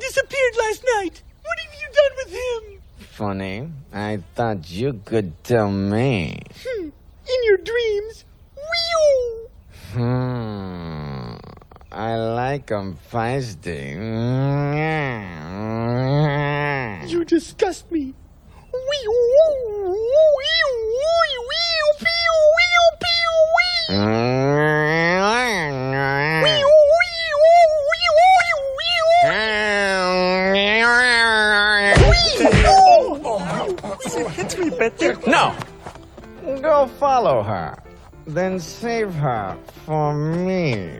disappeared last night. What have you done with him? Funny. I thought you could tell me. Hmm. In your dreams. Wee Hmm. I like 'em feisty. You disgust me. No! Go follow her. Then save her for me.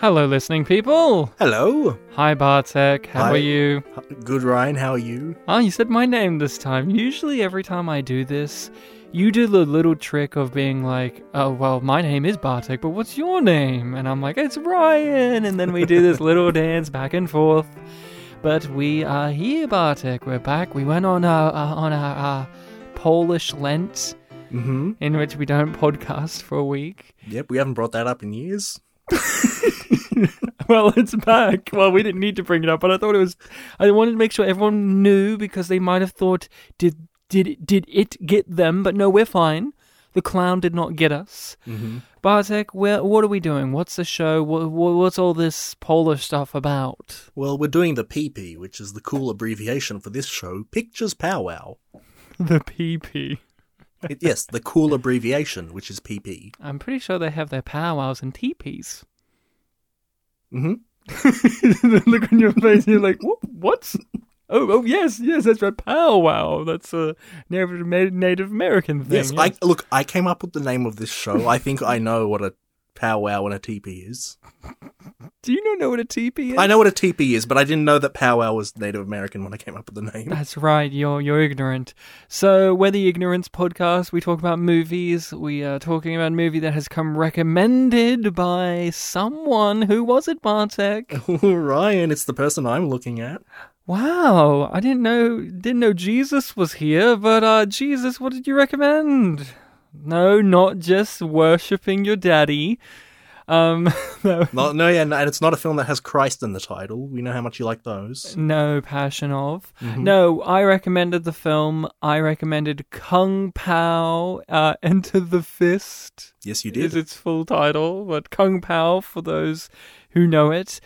Hello, listening people. Hello. Hi, Bartek. How Hi. are you? Good, Ryan. How are you? Oh, you said my name this time. Usually, every time I do this, you do the little trick of being like, oh, well, my name is Bartek, but what's your name? And I'm like, it's Ryan. And then we do this little dance back and forth. But we are here, Bartek. We're back. We went on our, uh, on our uh, Polish Lent, Mm-hmm. in which we don't podcast for a week. Yep, we haven't brought that up in years. well, it's back. Well, we didn't need to bring it up, but I thought it was. I wanted to make sure everyone knew because they might have thought, did did it, did it get them? But no, we're fine. The clown did not get us. Mm-hmm. Bartek, where what are we doing? What's the show? What, what's all this Polish stuff about? Well, we're doing the PP, which is the cool abbreviation for this show, Pictures Powwow. The PP. It- yes, the cool abbreviation, which is PP. I'm pretty sure they have their powwows and teepees. Mm-hmm. Look on your face, you're like, what? What? Oh, oh, yes, yes, that's right. Powwow. That's a Native Native American thing. Yes, I look. I came up with the name of this show. I think I know what a powwow and a teepee is. Do you not know what a teepee is? I know what a teepee is, but I didn't know that powwow was Native American when I came up with the name. That's right. You're you're ignorant. So we're the Ignorance Podcast. We talk about movies. We are talking about a movie that has come recommended by someone. Who was it, Bartek? Ryan, it's the person I'm looking at. Wow, I didn't know didn't know Jesus was here. But uh, Jesus, what did you recommend? No, not just worshiping your daddy. Um, no, No, no, yeah, and it's not a film that has Christ in the title. We know how much you like those. no passion of. Mhm. No, I recommended the film. I recommended Kung Pao, uh, Enter the Fist. Yes, you did. Is its full title, but Kung Pao for those who know it.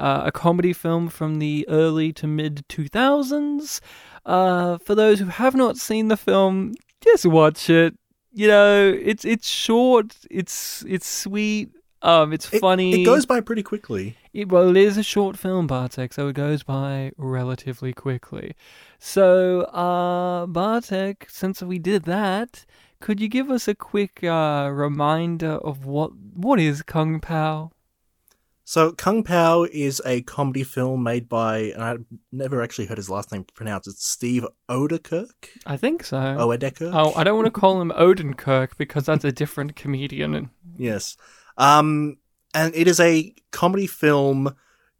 Uh, a comedy film from the early to mid 2000s. Uh, for those who have not seen the film, just watch it. You know, it's it's short, it's it's sweet, um, it's It- funny. It goes by pretty quickly. It, well, it is a short film, Bartek, so it goes by relatively quickly. So, uh, Bartek, since we did that, could you give us a quick uh, reminder of what what is Kung Pao? So, Kung Pao is a comedy film made by, and I've never actually heard his last name pronounced. It's Steve Oedekerk. I think so. Oedekerk. Oh, I don't want to call him Odenkirk because that's a different comedian. Yes. Um, and it is a comedy film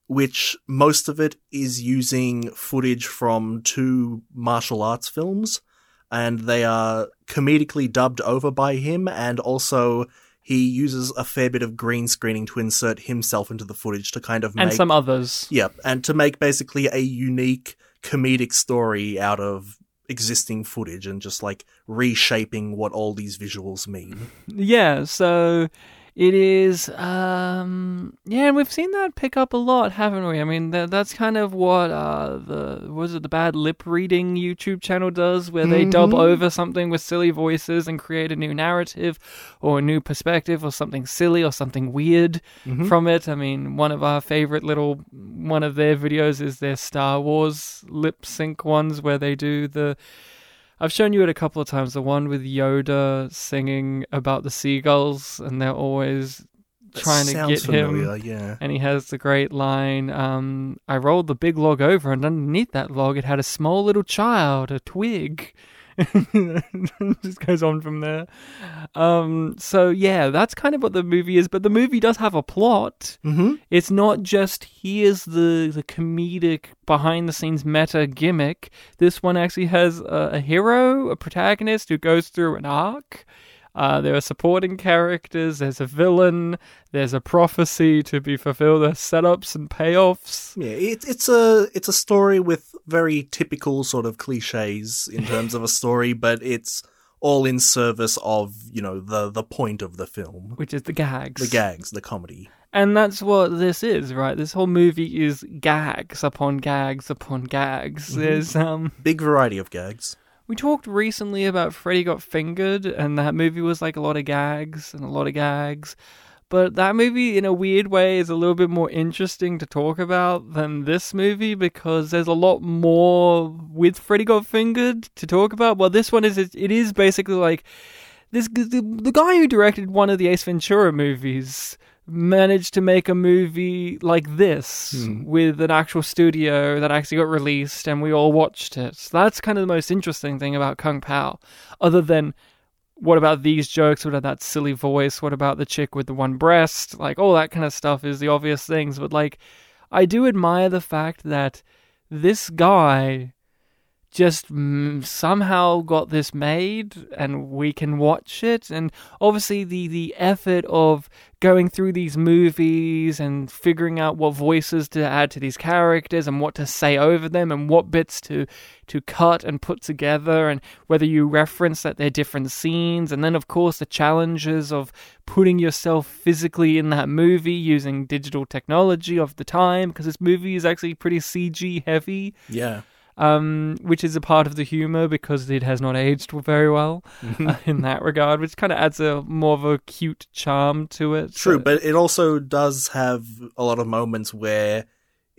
which most of it is using footage from two martial arts films, and they are comedically dubbed over by him, and also he uses a fair bit of green screening to insert himself into the footage to kind of And make some others. Yep, and to make basically a unique comedic story out of existing footage and just like reshaping what all these visuals mean. Yeah, so it is um yeah, and we've seen that pick up a lot, haven't we? I mean, that that's kind of what uh the was it the bad lip reading YouTube channel does where they dub Mhm. over something with silly voices and create a new narrative or a new perspective or something silly or something weird Mhm. from it. I mean, one of our favorite little one of their videos is their Star Wars lip sync ones where they do the I've shown you it a couple of times. The one with Yoda singing about the seagulls, and they're always trying to get familiar, him. yeah. And he has the great line um, I rolled the big log over, and underneath that log, it had a small little child, a twig. Just goes on from there. Um, so, yeah, that's kind of what the movie is. But the movie does have a plot. Mm-hmm. It's not just here's the the comedic behind the scenes meta gimmick. This one actually has a, a hero, a protagonist who goes through an arc. Uh, there are supporting characters. There's a villain. There's a prophecy to be fulfilled. There's setups and payoffs. Yeah, it, it's a it's a story with very typical sort of cliches in terms of a story, but it's all in service of you know the the point of the film, which is the gags. the gags, the comedy. And that's what this is, right? This whole movie is gags upon gags upon gags. Mm-hmm. There's um Big variety of gags. We talked recently about Freddy Got Fingered and that movie was like a lot of gags and a lot of gags. But that movie in a weird way is a little bit more interesting to talk about than this movie because there's a lot more with Freddy Got Fingered to talk about. Well, this one is it is basically like this the, the guy who directed one of the Ace Ventura movies managed to make a movie like this hmm. with an actual studio that actually got released and we all watched it. So that's kind of the most interesting thing about Kung Pao. Other than what about these jokes? What about that silly voice? What about the chick with the one breast? Like all that kind of stuff is the obvious things. But like, I do admire the fact that this guy just somehow got this made and we can watch it. And obviously the the effort of going through these movies and figuring out what voices to add to these characters and what to say over them and what bits to to cut and put together and whether you reference that they're different scenes. And then of course the challenges of putting yourself physically in that movie using digital technology of the time because this movie is actually pretty CG heavy. Yeah. Um, which is a part of the humor because it has not aged very well uh, in that regard, which kind of adds a more of a cute charm to it. True, So- but it also does have a lot of moments where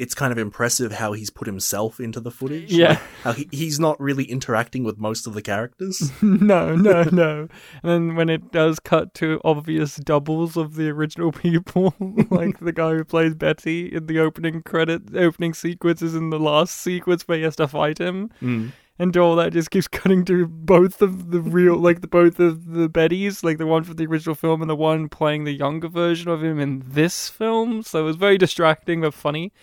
it's kind of impressive how he's put himself into the footage. Yeah. Like, how he, he's not really interacting with most of the characters. no, no, no. And then when it does cut to obvious doubles of the original people, like the guy who plays Betty in the opening credit, opening sequence is in the last sequence where he has to fight him. Mm. And all that just keeps cutting to both of the real, like the both of the Bettys, like the one from the original film and the one playing the younger version of him in this film. So it was very distracting but funny.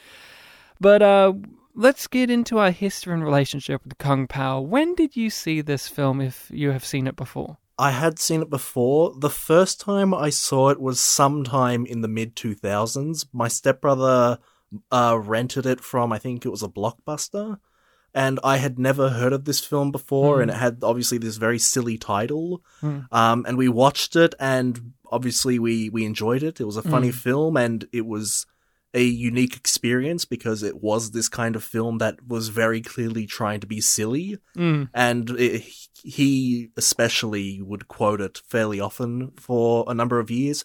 But uh, let's get into our history and relationship with Kung Pao. When did you see this film? If you have seen it before, I had seen it before. The first time I saw it was sometime in the mid 2000s. My stepbrother uh, rented it from, I think it was a blockbuster. And I had never heard of this film before, and it had obviously this very silly title. Hmm. Um, and we watched it, and obviously we, we enjoyed it. It was a funny film, and it was a unique experience because it was this kind of film that was very clearly trying to be silly. Mm. and it, he especially would quote it fairly often for a number of years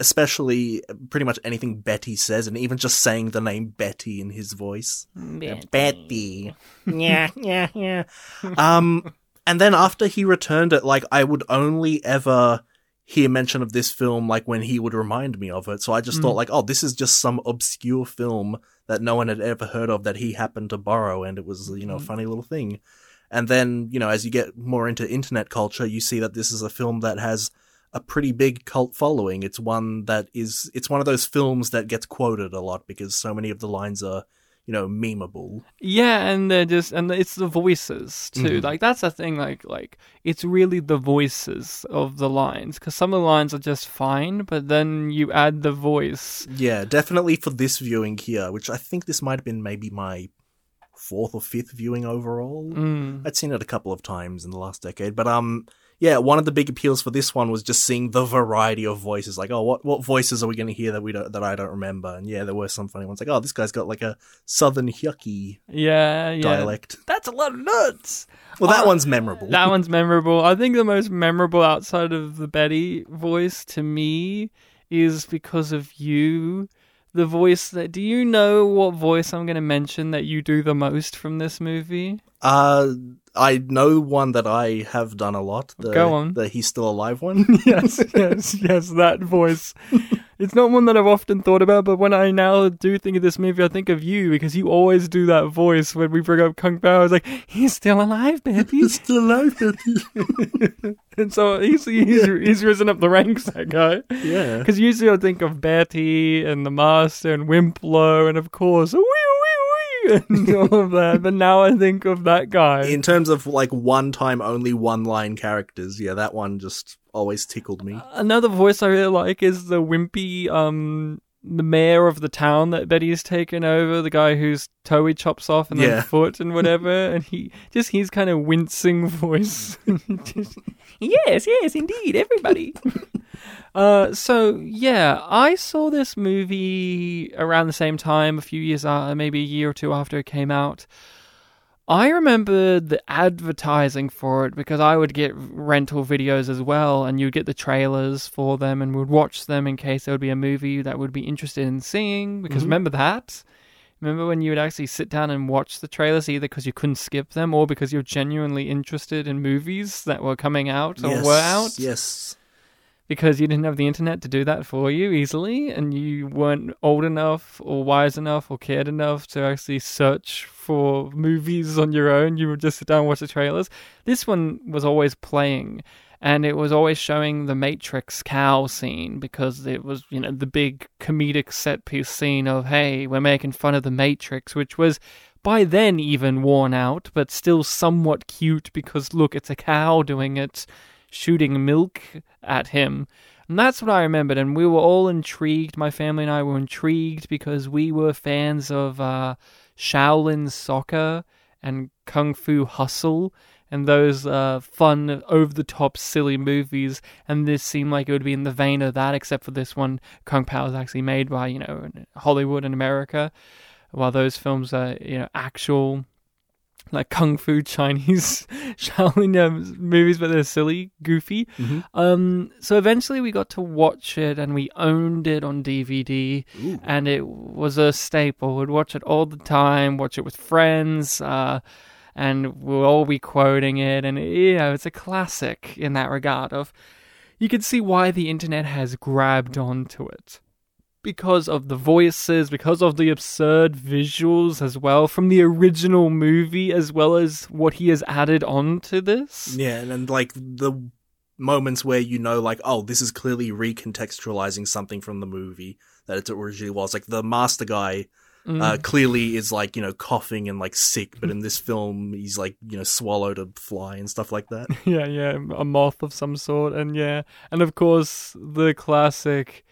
especially pretty much anything betty says and even just saying the name betty in his voice. Betty. Yeah yeah yeah. Um and then after he returned it like i would only ever hear mention of this film like when he would remind me of it. So i just thought mm. like oh this is just some obscure film that no one had ever heard of that he happened to borrow and it was you know a mm-hmm. funny little thing. And then, you know, as you get more into internet culture, you see that this is a film that has a pretty big cult following. It's one that is, it's one of those films that gets quoted a lot because so many of the lines are, you know, memeable. Yeah, and they're just and it's the voices too. Mhm. Like that's the thing. Like like it's really the voices of the lines because some of the lines are just fine, but then you add the voice. Yeah, definitely for this viewing here, which I think this might have been maybe my fourth or fifth viewing overall. Mm. I'd seen it a couple of times in the last decade, but um, yeah, one of the big appeals for this one was just seeing the variety of voices. Like, oh, what what voices are we going to hear that we don't that I don't remember? And yeah, there were some funny ones. Like, oh, this guy's got like a southern yucky Yeah, yeah. dialect. That's a lot of nuts. Well, that Uh, one's memorable. That one's memorable. I think the most memorable outside of the Betty voice to me is because of you. The voice that do you know what voice I'm going to mention that you do the most from this movie? Uh, I know one that I have done a lot. The, Go on. The he's still alive one. yes, yes, yes, that voice. It's not one that I've often thought about, but when I now do think of this movie, I think of you because you always do that voice when we bring up Kung Pao. It's like, he's still alive, baby. He's still alive, Betty. and so he's, he's, he's risen up the ranks, that guy. yeah. Because usually I think of Betty and the Master and Wimp Lo, and of course, wee and all of that. But now I think of that guy. In terms of like one time only one line characters, yeah, that one just always tickled me. Another voice I really like is the wimpy, um, the mayor of the town that Betty's taken over, the guy whose toe he chops off and Yeah. then foot and whatever, and he just his kind of wincing voice. Just, yes, yes, indeed, everybody. uh, so yeah, I saw this movie around the same time, a few years, uh, maybe a year or two after it came out. I remember the advertising for it because I would get rental videos as well, and you'd get the trailers for them and would watch them in case there would be a movie that would be interested in seeing. Because Mhm. remember that? Remember when you would actually sit down and watch the trailers either because you couldn't skip them or because you're genuinely interested in movies that were coming out or yes, were out? Yes. because you didn't have the internet to do that for you easily and you weren't old enough or wise enough or cared enough to actually search for movies on your own you would just sit down and watch the trailers this one was always playing and it was always showing the matrix cow scene because it was you know the big comedic set piece scene of hey we're making fun of the matrix which was by then even worn out but still somewhat cute because look it's a cow doing it shooting milk at him. And that's what I remembered. And we were all intrigued. My family and I were intrigued because we were fans of uh, Shaolin Soccer and Kung Fu Hustle and those uh, fun, over the top, silly movies. And this seemed like it would be in the vein of that, except for this one, Kung Pao is actually made by, you know, Hollywood and America. While those films are, you know, actual like kung fu Chinese Shaolin um, movies, but they're silly, goofy. Mhm. Um, so eventually we got to watch it, and we owned it on DVD, Ooh. and it was a staple. We'd watch it all the time, watch it with friends, uh, and we'll all be quoting it, and you know it's a classic in that regard. Of you can see why the internet has grabbed onto it because of the voices, because of the absurd visuals as well from the original movie, as well as what he has added on to this. Yeah, and, and like the moments where you know, like, oh, this is clearly recontextualizing something from the movie that it originally was. Like the master guy Mm. uh, clearly is like you know coughing and like sick, but in this film he's like you know swallowed a fly and stuff like that. yeah, yeah, a moth of some sort, and yeah, and of course the classic.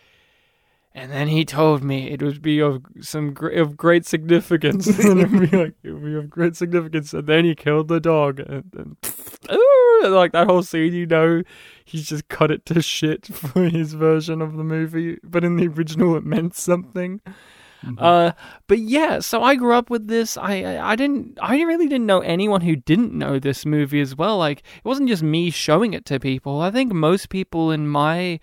And then he told me it would be of some gr- of great significance, and it'd be like it would be of great significance. And then he killed the dog, and, and ooh, like that whole scene, you know, he's just cut it to shit for his version of the movie, but in the original it meant something. Uh, but yeah, so I grew up with this. I, I I didn't I really didn't know anyone who didn't know this movie as well. Like it wasn't just me showing it to people. I think most people in my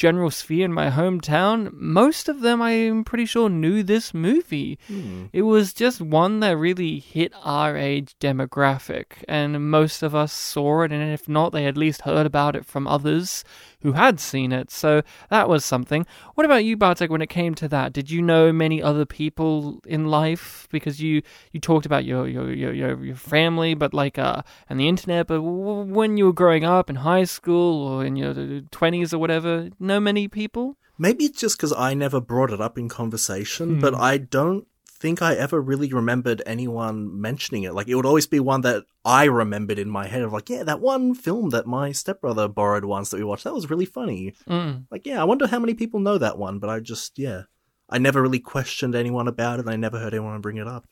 general sphere in my hometown, most of them I'm pretty sure knew this movie. Hmm. It was just one that really hit our age demographic, and most of us saw it, and if not, they at least heard about it from others who had seen it. So that was something. What about you, Bartek? When it came to that, did you know many other people in life? Because you you talked about your your your your, your family, but like uh and the internet. But w- when you were growing up in high school or in your twenties or whatever, know many people. Maybe it's just because I never brought it up in conversation, but Hmm. I don't think I ever really remembered anyone mentioning it. Like it would always be one that I remembered in my head of like, yeah, that one film that my stepbrother borrowed once that we watched, that was really funny. Mm. Like, yeah, I wonder how many people know that one, but I just, yeah. I never really questioned anyone about it. and I never heard anyone bring it up.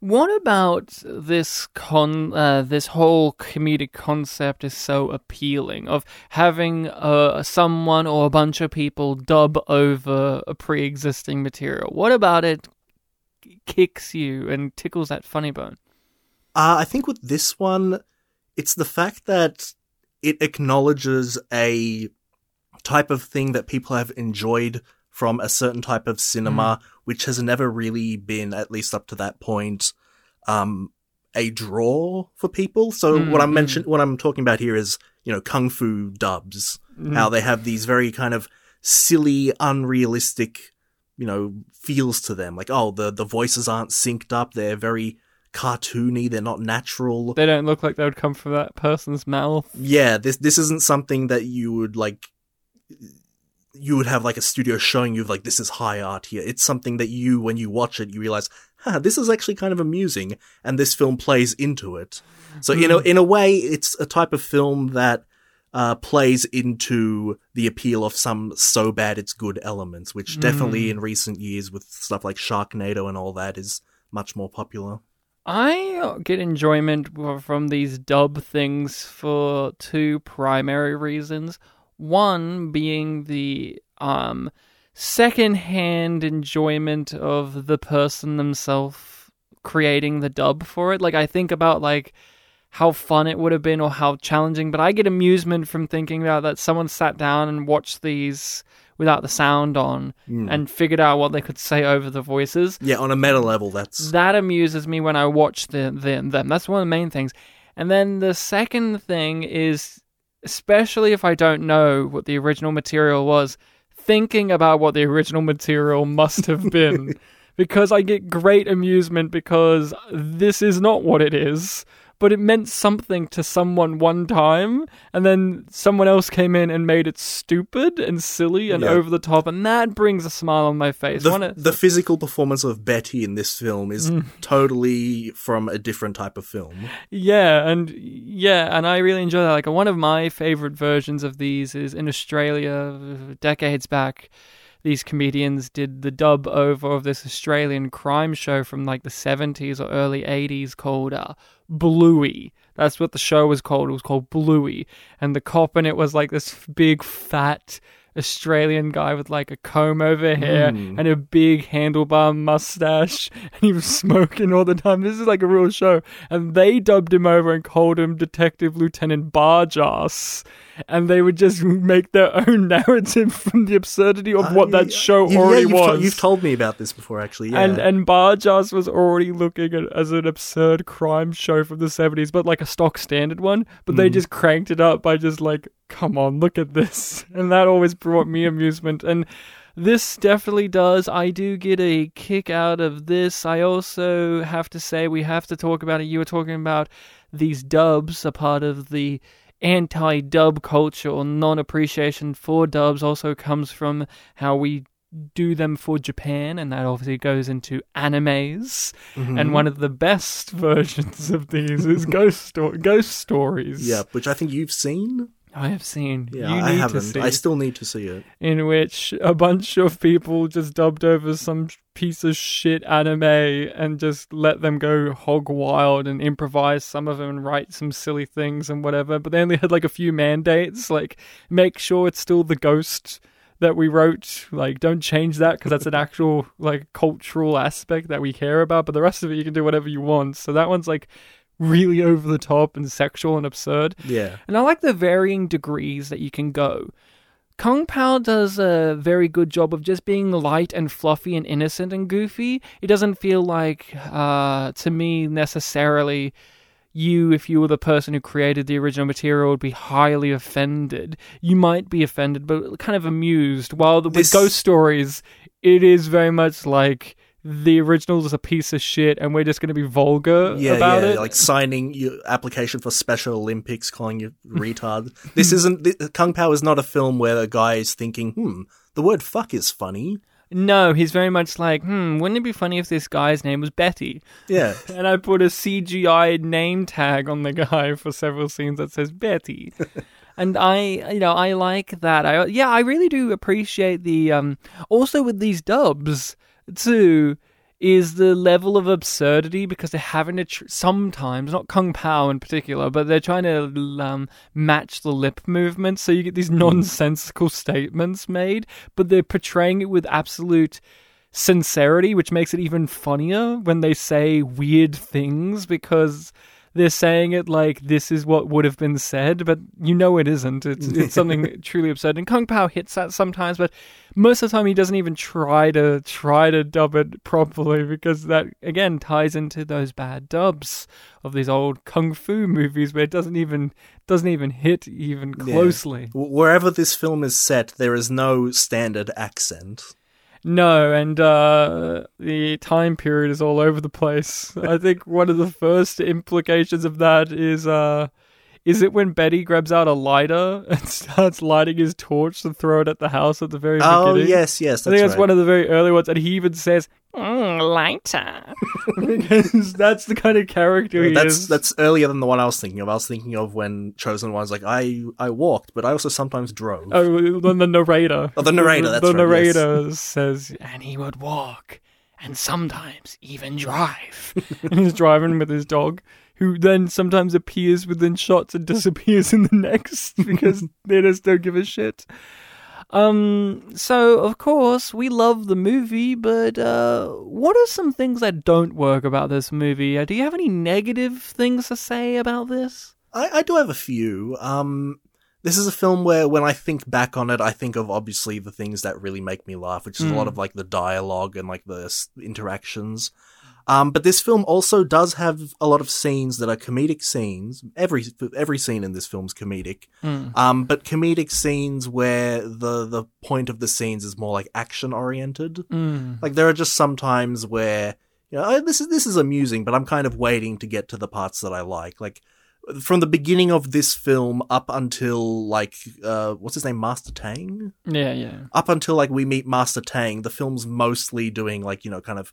What about this con? Uh, this whole comedic concept is so appealing of having uh, someone or a bunch of people dub over a pre-existing material. What about it kicks you and tickles that funny bone? Uh, I think with this one, it's the fact that it acknowledges a type of thing that people have enjoyed from a certain type of cinema, which has never really been, at least up to that point, um, a draw for people. So Mm, what I'm mm. mention- what I'm talking about here is, you know, kung fu dubs. How they have these very kind of silly, unrealistic, you know, feels to them. Like, oh, the the voices aren't synced up. They're very cartoony. They're not natural. They don't look like they would come from that person's mouth. yeah, this this isn't something that you would like you would have like a studio showing you like this is high art here. It's something that you, when you watch it, you realize, huh, this is actually kind of amusing, and this film plays into it. So in a hmm. in a way, it's a type of film that uh, plays into the appeal of some so bad it's good elements, which hmm. definitely in recent years with stuff like Sharknado and all that is much more popular. I uh, get enjoyment from these dub things for two primary reasons. One being the um second-hand enjoyment of the person themselves creating the dub for it. Like I think about like how fun it would have been or how challenging, but I get amusement from thinking about that someone sat down and watched these without the sound on and figured out what they could say over the voices Yeah, on a meta level, that's that amuses me when I watch the, the them. That's one of the main things. And then the second thing is, especially if I don't know what the original material was, thinking about what the original material must have been, because I get great amusement because this is not what it is. But it meant something to someone one time, and then someone else came in and made it stupid and silly and Yeah. over the top, and that brings a smile on my face. the, the physical performance of Betty in this film is Mm. totally from a different type of film. Yeah, and yeah, and I really enjoy that. Like one of my favorite versions of these is in Australia uh, decades back. These comedians did the dub over of this Australian crime show from like the 70s or early 80s called uh, Bluey. That's what the show was called. It was called Bluey. And the cop in it was like this big, fat Australian guy with like a comb over hair Mm. and a big handlebar mustache. And he was smoking all the time. This is like a real show. And they dubbed him over and called him Detective Lieutenant Bargearse. And they would just make their own narrative from the absurdity of what I- that show yeah, already you've to- was. you've told me about this before, actually. Yeah. And and Bargearse was already looking at as an absurd crime show from the seventies, but like a stock standard one. But they mm. just cranked it up by just like, come on, look at this, and that always brought me amusement. And this definitely does. I do get a kick out of this. I also have to say we have to talk about it. You were talking about these dubs, a part of the anti dub culture or non appreciation for dubs also comes from how we do them for Japan, and that obviously goes into animes. Mm-hmm. And one of the best versions of these is ghost sto- ghost stories. yeah, which I think you've seen. I have seen. Yeah, you I haven't. I still need to see it. in which a bunch of people just dubbed over some piece of shit anime and just let them go hog wild and improvise some of them and write some silly things and whatever. But they only had like a few mandates, like make sure it's still the ghost that we wrote. Like, don't change that because that's an actual like cultural aspect that we care about. But the rest of it, you can do whatever you want. So that one's like really over the top and sexual and absurd. Yeah. And I like the varying degrees that you can go. Kung Pao does a very good job of just being light and fluffy and innocent and goofy. It doesn't feel like, uh, to me, necessarily you, if you were the person who created the original material, would be highly offended. You might be offended, but kind of amused. While the, This- with ghost stories, it is very much like the original is a piece of shit, and we're just going to be vulgar Yeah, about yeah, it. like signing your application for Special Olympics, calling you retard. this isn't th- Kung Pao is not a film where a guy is thinking, "Hmm, the word fuck is funny." No, he's very much like, hmm, wouldn't it be funny if this guy's name was Betty? Yeah, And I put a CGI name tag on the guy for several scenes that says Betty. and I, you know, I like that. I, yeah, I really do appreciate the, um, also with these dubs, too, is the level of absurdity because they're having to tr- sometimes not kung pao in particular but they're trying to um, match the lip movements so you get these nonsensical statements made but they're portraying it with absolute sincerity which makes it even funnier when they say weird things because they're saying it like this is what would have been said, but you know it isn't. It's it's something truly absurd. And Kung Pao hits that sometimes, but most of the time he doesn't even try to try to dub it properly because that again ties into those bad dubs of these old kung fu movies where it doesn't even doesn't even hit even closely. W- wherever this film is set, there is no standard accent. No, and uh, the time period is all over the place. I think one of the first implications of that is uh, Is it when Betty grabs out a lighter and starts lighting his torch to throw it at the house at the very Oh beginning? yes, yes, I think that's right. one of the very early ones, and he even says mm, lighter because that's the kind of character he that's is. that's earlier than the one I was thinking of. I was thinking of when Chosen One's like, I I walked, but I also sometimes drove. Oh, then the narrator. Oh, the narrator, The, that's the right, yes. narrator says, and he would walk, and sometimes even drive. and he's driving with his dog, who then sometimes appears within shots and disappears in the next because they just don't give a shit. Um. So of course we love the movie, but uh, what are some things that don't work about this movie? Uh, do you have any negative things to say about this? I, I do have a few. Um, this is a film where when I think back on it, I think of obviously the things that really make me laugh, which is a lot Mm. of like the dialogue and like the s- interactions. Um, but this film also does have a lot of scenes that are comedic scenes. Every every scene in this film's comedic. Mm. Um, but comedic scenes where the the point of the scenes is more like action oriented. Mm. Like there are just some times where you know "Oh, this is this is amusing, but I'm kind of waiting to get to the parts that I like. Like from the beginning of this film up until like uh what's his name, Master Tang? Yeah, yeah. Up until like we meet Master Tang, the film's mostly doing like you know kind of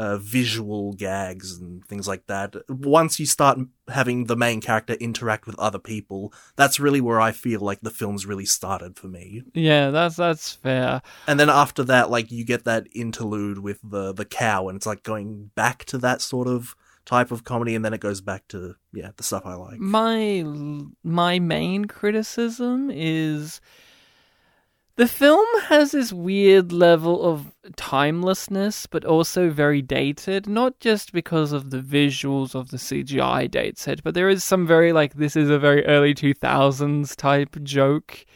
uh, visual gags and things like that. Once you start having the main character interact with other people, that's really where I feel like the film's really started for me. Yeah, that's that's fair. And then after that, like you get that interlude with the the cow, and it's like going back to that sort of type of comedy, and then it goes back to yeah the stuff I like. My my main criticism is the film has this weird level of timelessness, but also very dated. Not just because of the visuals of the CGI dates it, but there is some very like this is a very early two thousands type joke.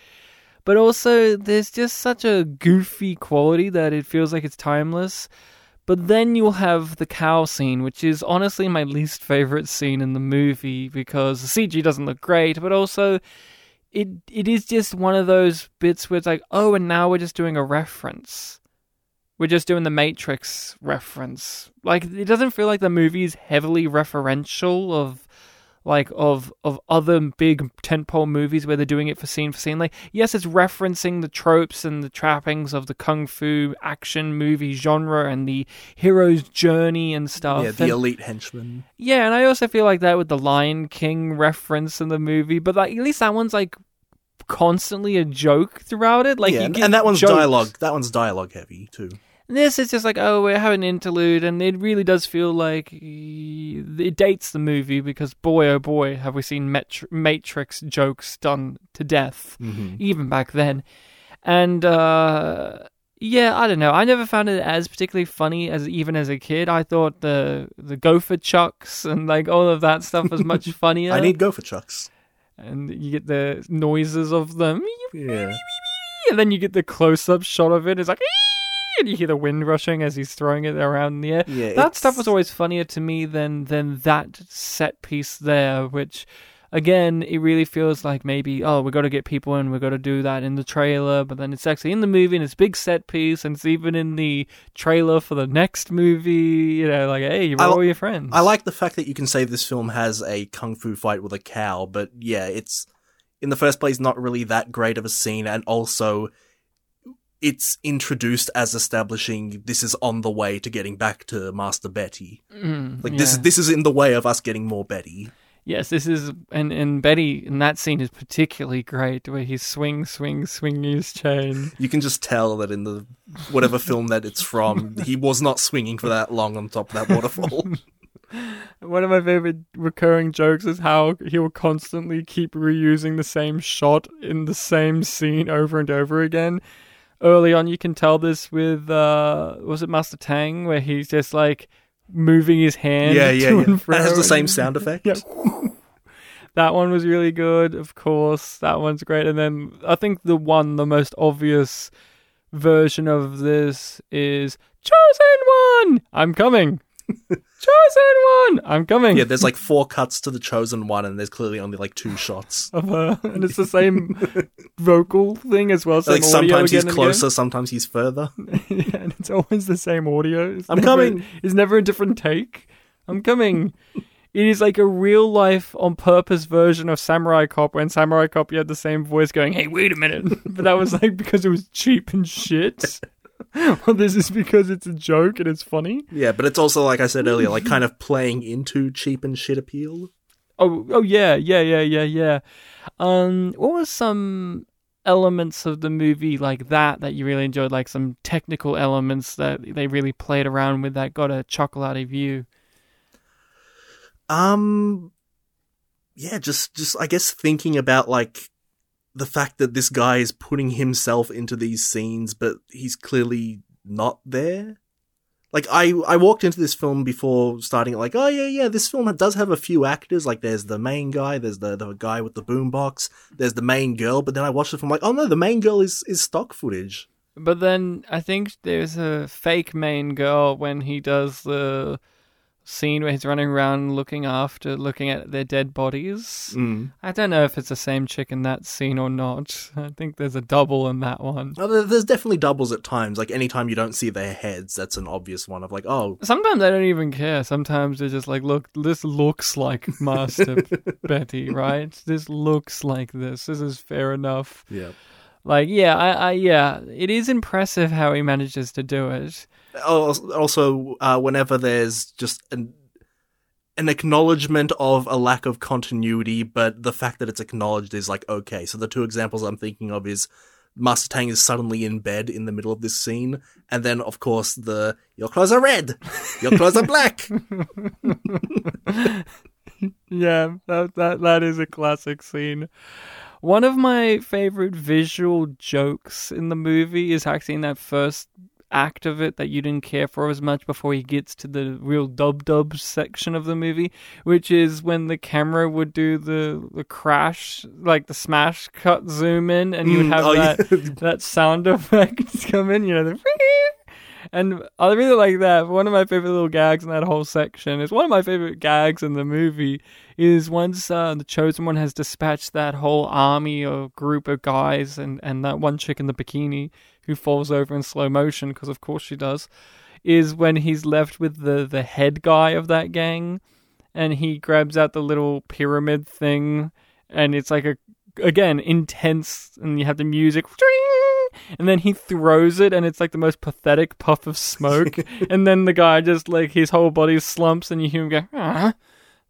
But also, there's just such a goofy quality that it feels like it's timeless. But then you'll have the cow scene, which is honestly my least favorite scene in the movie because the CG doesn't look great, but also it it is just one of those bits where it's like, oh, and now we're just doing a reference. We're just doing the Matrix reference. Like it doesn't feel like the movie is heavily referential of like of of other big tentpole movies where they're doing it for scene for scene. Like yes, it's referencing the tropes and the trappings of the kung fu action movie genre and the hero's journey and stuff. yeah, the And- elite henchman. yeah, and I also feel like that with the Lion King reference in the movie, but like at least that one's like constantly a joke throughout it. Like yeah, and, that one's jokes. dialogue. That one's dialogue heavy too. This is just like oh, we're having an interlude, and it really does feel like it dates the movie because boy oh boy, have we seen Matrix jokes done to death Mm-hmm. even back then. And uh yeah, I don't know. I never found it as particularly funny as even as a kid. I thought the the gopher chucks and like all of that stuff was much funnier. I need gopher chucks. and you get the noises of them, Yeah, and then you get the close up shot of it. It's like, and you hear the wind rushing as he's throwing it around in the air. yeah. That stuff was always funnier to me than than that set piece there, which again it really feels like maybe oh we got to get people in, we got to do that in the trailer, but then it's actually in the movie and it's a big set piece and it's even in the trailer for the next movie. You know, like hey, you're all your friends. I like the fact that you can say this film has a kung fu fight with a cow, but yeah, it's in the first place not really that great of a scene, and also it's introduced as establishing this is on the way to getting back to Master Betty. Mm, Like this yeah. is this is in the way of us getting more Betty. Yes, this is and and Betty in that scene is particularly great where he swing swing swing his chain. You can just tell that in the whatever film that it's from, he was not swinging for that long on top of that waterfall. One of my favorite recurring jokes is how he will constantly keep reusing the same shot in the same scene over and over again. Early on, you can tell this with uh, was it Master Tang, where he's just like moving his hand yeah, yeah, to yeah. That has the same sound effect. Yeah. that one was really good, of course. That one's great. And then I think the one, the most obvious version of this is Chosen One! I'm coming! Chosen One! I'm coming! Yeah, there's like four cuts to the chosen one, and there's clearly only like two shots. of her. And it's the same vocal thing as well. Like sometimes he's again closer, sometimes he's further. yeah, and it's always the same audio. It's I'm never- coming. It's never a different take. I'm coming. It is like a real life on purpose version of Samurai Cop when Samurai Cop you had the same voice going, Hey, wait a minute. but that was like because it was cheap and shit. well, this is because it's a joke and it's funny. Yeah, but it's also like I said earlier, like kind of playing into cheap and shit appeal. Oh, oh yeah, yeah, yeah, yeah, yeah. Um, what was some elements of the movie like that that you really enjoyed? Like some technical elements that they really played around with that got a chuckle out of you. Um, yeah, just just I guess thinking about like the fact that this guy is putting himself into these scenes, but he's clearly not there. Like I, I walked into this film before starting it, like, oh yeah, yeah, this film does have a few actors. Like, there's the main guy, there's the the guy with the boombox, there's the main girl. But then I watched the film, like, oh no, the main girl is is stock footage. But then I think there's a fake main girl when he does the scene where he's running around looking after, looking at their dead bodies. Mm. I don't know if it's the same chick in that scene or not. I think there's a double in that one. Oh, there's definitely doubles at times. Like anytime you don't see their heads, that's an obvious one of like, oh, Sometimes I don't even care. Sometimes they're just like, look, this looks like Master Betty, right? This looks like this. This is fair enough. yeah. Like, yeah, I, I, yeah, it is impressive how he manages to do it. Al- Also, uh, whenever there's just an an acknowledgement of a lack of continuity, but the fact that it's acknowledged is like okay. So the two examples I'm thinking of is Master Tang is suddenly in bed in the middle of this scene, and then of course the your clothes are red, your clothes are black. Yeah, that that that is a classic scene. One of my favorite visual jokes in the movie is actually in that first act of it that you didn't care for as much before he gets to the real dub dub section of the movie, which is when the camera would do the the crash, like the smash cut zoom in, and you would Mm, have oh, yeah. that that sound effect come in, you know, the and I really like that. One of my favorite little gags in that whole section is one of my favorite gags in the movie is once uh, the chosen one has dispatched that whole army or group of guys and, and that one chick in the bikini who falls over in slow motion because of course she does is when he's left with the the head guy of that gang and he grabs out the little pyramid thing and it's like a again intense and you have the music and then he throws it and it's like the most pathetic puff of smoke and then the guy just like his whole body slumps and you hear him go ah.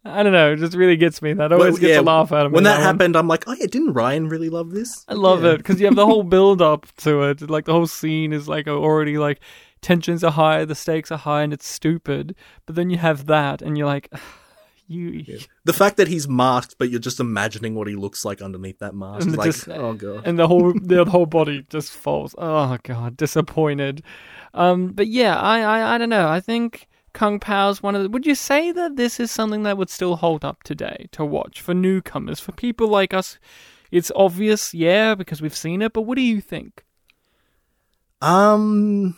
I don't know, it just really gets me. That always Well, gets a laugh out of me. When that one. happened, I'm like, oh yeah, didn't Ryan really love this? I love Yeah. it because you have the whole build up to it. Like the whole scene is like already like tensions are high, the stakes are high, and it's stupid. But then you have that, and you're like, you. The fact that he's masked, but you're just imagining what he looks like underneath that mask. Like, just- oh god. and the whole the whole body just falls. Oh god, disappointed. Um, but yeah, I, I I don't know. I think Kung Pao's one of the. Would you say that this is something that would still hold up today to watch for newcomers, for people like us? It's obvious, yeah, because we've seen it. But what do you think? Um,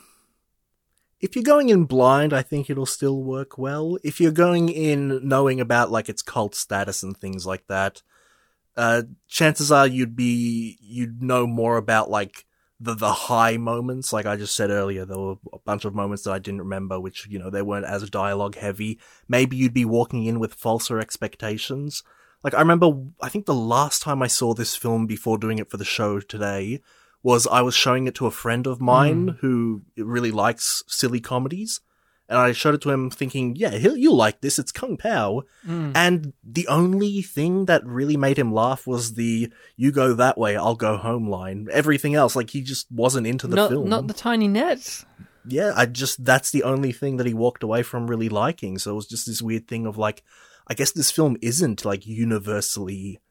if you're going in blind, I think it'll still work well. If you're going in knowing about like its cult status and things like that, uh, chances are you'd be you'd know more about like the the high moments. Like I just said earlier, there were a bunch of moments that I didn't remember, which you know they weren't as dialogue heavy. Maybe you'd be walking in with falser expectations. Like I remember, I think the last time I saw this film before doing it for the show today was I was showing it to a friend of mine hmm. who really likes silly comedies. And I showed it to him thinking, yeah, he'll, you'll like this. It's Kung Pao. Hmm. And the only thing that really made him laugh was the you go that way, I'll go home line. Everything else, like he just wasn't into the not film. not the tiny nets. yeah, I just, that's the only thing that he walked away from really liking. So it was just this weird thing of like, I guess this film isn't like universally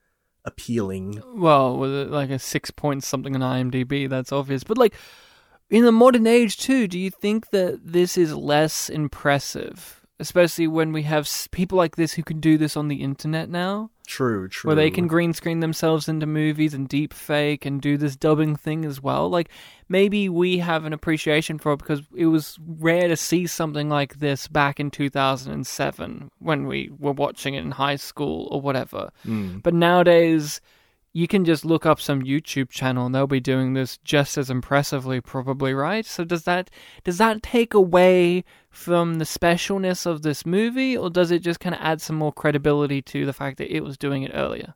appealing. Well, with it like a six point something on IMDb, that's obvious. But like in the modern age too, do you think that this is less impressive, especially when we have people like this who can do this on the internet now, True, true. where they can green screen themselves into movies and deep fake and do this dubbing thing as well? Like maybe we have an appreciation for it because it was rare to see something like this back in 2007 when we were watching it in high school or whatever. Mm. But nowadays, you can just look up some YouTube channel and they'll be doing this just as impressively, probably, right? So does that does that take away from the specialness of this movie, or does it just kind of add some more credibility to the fact that it was doing it earlier?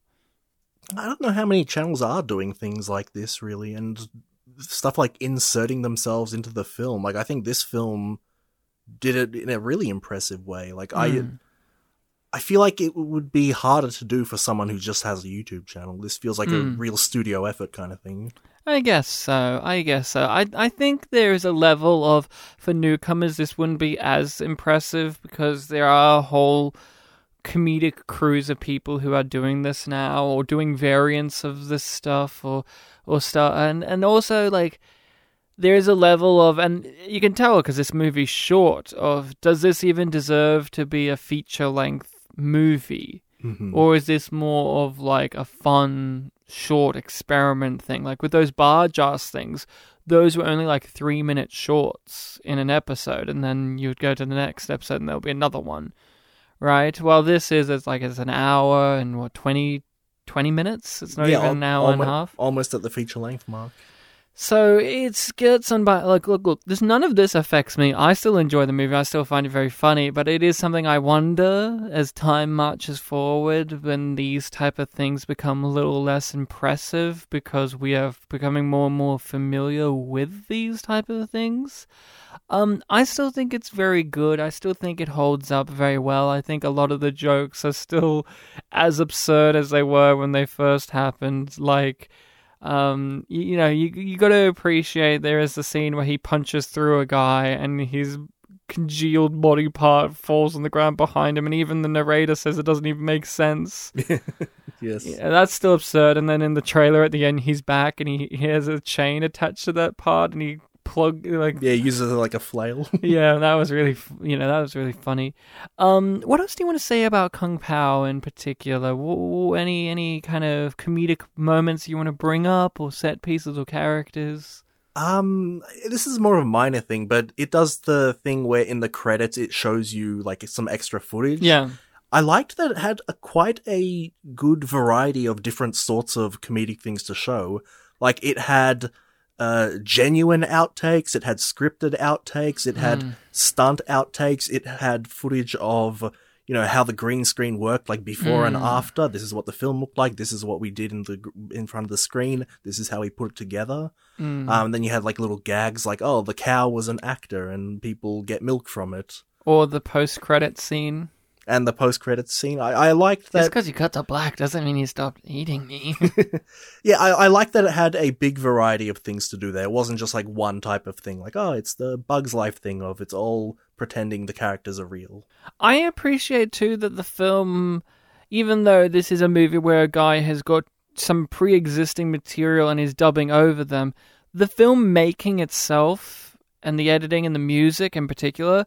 I don't know how many channels are doing things like this, really, and stuff like inserting themselves into the film. Like, I think this film did it in a really impressive way. Like. Mm. I feel like it would be harder to do for someone who just has a YouTube channel. This feels like a Hmm. real studio effort kind of thing. I guess so. I guess so. I I think there is a level of for newcomers this wouldn't be as impressive because there are a whole comedic crews of people who are doing this now or doing variants of this stuff or or stuff and and also like there is a level of and you can tell because this movie's short of does this even deserve to be a feature length movie? Mhm. or is this more of like a fun short experiment thing? Like with those Bargearse things those were only like three minute shorts in an episode and then you would go to the next episode and there'll be another one right? Well this is it's like it's an hour and what 20 20 minutes? It's not even al- an hour and a half? Almost at the feature length mark. So it's gets on by like look look this none of this affects me. I still enjoy the movie. I still find it very funny, but it is something I wonder as time marches forward when these type of things become a little less impressive because we are becoming more and more familiar with these type of things. Um, I still think it's very good. I still think it holds up very well. I think a lot of the jokes are still as absurd as they were when they first happened. Like, um, you, you know, you you got to appreciate there is the scene where he punches through a guy and his congealed body part falls on the ground behind him, and even the narrator says it doesn't even make sense. Yes. Yeah, that's still absurd. And then in the trailer at the end, he's back and he, he has a chain attached to that part, and he plug like Yeah, uses like a flail. yeah, that was really, you know, that was really funny. Um, what else do you want to say about Kung Pao in particular? W- any any kind of comedic moments you want to bring up, or set pieces or characters? Um, this is more of a minor thing, but it does the thing where in the credits it shows you like some extra footage. Yeah, I liked that it had a quite a good variety of different sorts of comedic things to show. Like it had uh, genuine outtakes, it had scripted outtakes, it had Mm. stunt outtakes, it had footage of you know how the green screen worked, like before and Mm. after. This is what the film looked like. This is what we did in the in front of the screen. This is how we put it together. Mm. Um, then you had like little gags, like oh, the cow was an actor, and people get milk from it. or the post credit scene. And the post credits scene, I, I liked that. Just because you cut to black doesn't mean you stopped eating me. Yeah, I, I like that it had a big variety of things to do there. It wasn't just like one type of thing, like, oh, it's the Bugs Life thing of it's all pretending the characters are real. I appreciate too that the film, even though this is a movie where a guy has got some pre existing material and is dubbing over them, the film making itself and the editing and the music in particular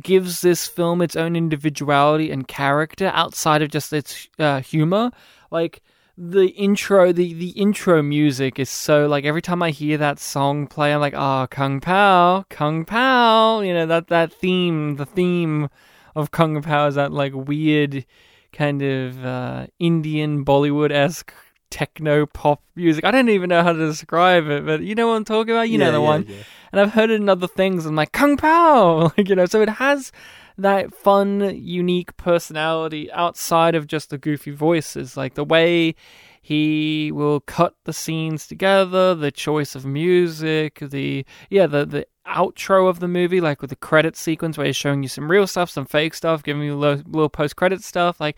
gives this film its own individuality and character outside of just its uh, humor. Like, the intro, the, the intro music is so like every time I hear that song play, I'm like, ah, Kung Pao, Kung Pao. You know that that theme, the theme of Kung Pao is that like weird kind of uh, Indian Bollywood esque techno pop music. I don't even know how to describe it, but you know what I'm talking about. You know the yeah, one. yeah. And I've heard it in other things. I'm like Kung Pao, like you know. So it has that fun, unique personality outside of just the goofy voices, like the way he will cut the scenes together, the choice of music, the yeah, the the outro of the movie, like with the credit sequence where he's showing you some real stuff, some fake stuff, giving you little, little post credit stuff, like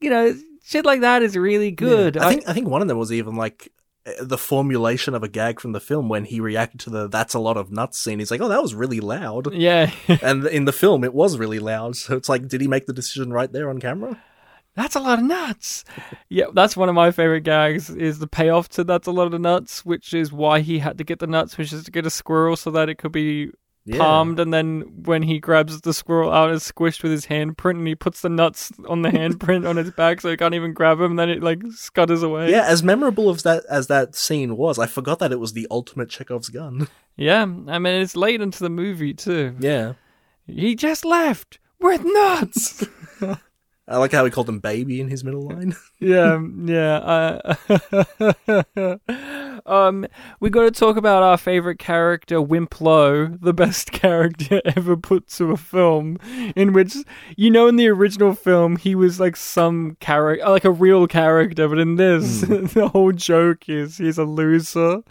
you know, shit like that is really good. Yeah. I think I think one of them was even like the formulation of a gag from the film when he reacted to the "that's a lot of nuts" scene. He's like, "Oh, that was really loud," yeah, and in the film it was really loud. So it's like, did he make the decision right there on camera? that's a lot of nuts. yeah, that's one of my favorite gags is the payoff to that's a lot of nuts, which is why he had to get the nuts, which is to get a squirrel so that it could be Yeah. palmed, and then when he grabs the squirrel out, it's squished with his handprint, and he puts the nuts on the handprint on his back, so he can't even grab him, and then it like scutters away. Yeah, as memorable as that as that scene was, I forgot that it was the ultimate Chekhov's gun. yeah. I mean, it's late into the movie too. Yeah. He just left with nuts. I like how he called him baby in his middle line. yeah, yeah. Uh, um, we got to talk about our favorite character, Wimp Lo, the best character ever put to a film. In which, you know, in the original film, he was like some character, like a real character, but in this, the whole joke is he's a loser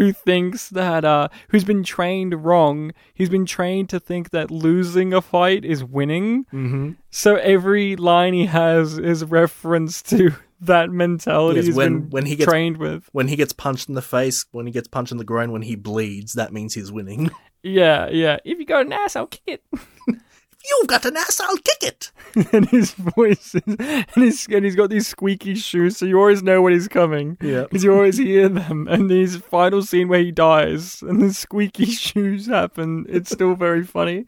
who thinks that uh who's been trained wrong. He's been trained to think that losing a fight is winning. Mm-hmm. So every line he has is reference to that mentality Yes, he's when- when he gets- trained with. When he gets punched in the face, when he gets punched in the groin, when he bleeds, that means he's winning. Yeah, yeah. If you got an ass, I'll kick it. You've got an ass, I'll kick it. and his voice is, and he's and he's got these squeaky shoes, so you always know when he's coming. Yeah. because you always hear them. And his final scene where he dies and the squeaky shoes happen, it's still very funny.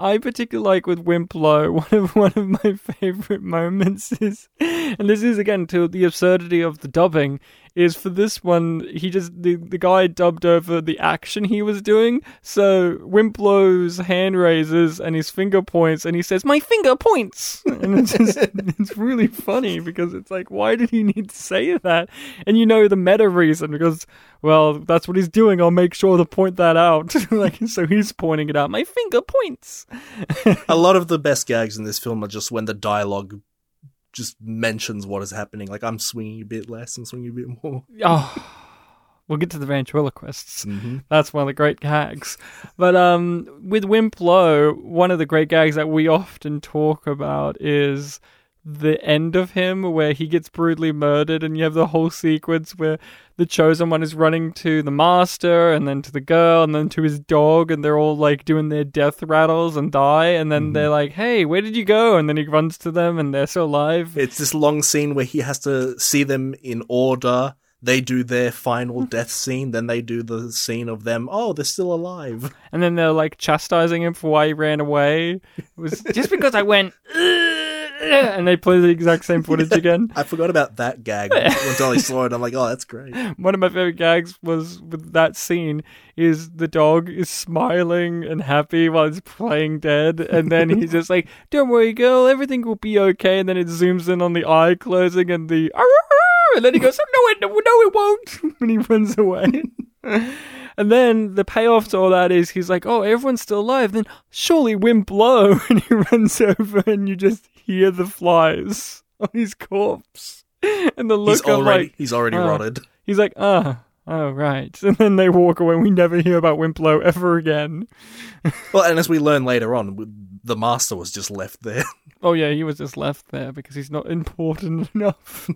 I particularly like with Wimp Lo. One of one of my favorite moments is, and this is again to the absurdity of the dubbing, is for this one he just the the guy dubbed over the action he was doing. So Wimp Lo's hand raises and his finger points, and he says, "My finger points," and it's just it's really funny because it's like, why did he need to say that? And you know the meta reason because well, that's what he's doing. I'll make sure to point that out. like so, he's pointing it out. My finger points. a lot of the best gags in this film are just when the dialogue just mentions what is happening. Like, I'm swinging a bit less and swinging a bit more. Oh, we'll get to the ventriloquists. Mm-hmm. That's one of the great gags. But um, with Wimp Lo, one of the great gags that we often talk about is the end of him where he gets brutally murdered and you have the whole sequence where the chosen one is running to the master and then to the girl and then to his dog and they're all like doing their death rattles and die and then they're mm-hmm. like hey where did you go and then he runs to them and they're still alive It's this long scene where he has to see them in order. They do their final death scene, then they do the scene of them. Oh, they're still alive. and then they're like chastising him for why he ran away. It was just because I went, and they play the exact same footage again. I forgot about that gag until I saw it. I'm like, oh, that's great. One of my favorite gags was with that scene is the dog is smiling and happy while he's playing dead, and then he's just like, "Don't worry, girl, everything will be okay." And then it zooms in on the eye closing and the, and then he goes, oh, "No, it, no, it won't," and he runs away. And then the payoff to all that is he's like, oh, everyone's still alive. Then surely Wimp Lo. And he runs over and you just hear the flies on his corpse. And the look He's of already like, he's already uh, rotted. he's like, ah, oh, right. And then they walk away. We never hear about Wimp Lo ever again. Well, and as we learn later on, the master was just left there. Oh yeah, he was just left there because he's not important enough.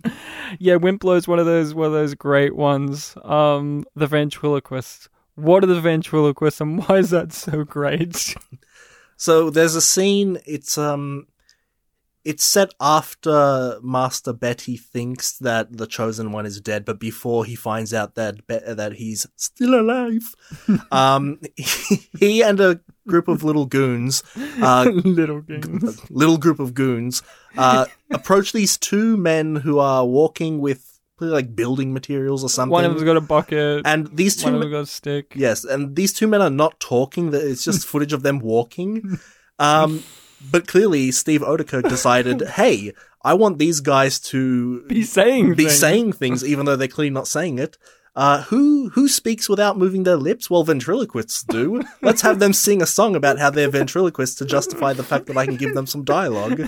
yeah, Wimp Lo's one of those one of those great ones. Um, the ventriloquist. What are the ventriloquists and why is that so great? So there's a scene. It's um, it's set after Master Betty thinks that the chosen one is dead, but before he finds out that Be- that he's still alive. um, he and a group of little goons, uh, Little games. little group of goons, uh, approach these two men who are walking with like building materials or something. One of them's got a bucket. and these two one of them got a stick. Yes, and these two men are not talking. that It's just footage of them walking. Um, but clearly, Steve Oedekerk decided, hey, I want these guys to Be saying be things. saying things, even though they're clearly not saying it. Uh, who who speaks without moving their lips? Well, ventriloquists do. Let's have them sing a song about how they're ventriloquists to justify the fact that I can give them some dialogue.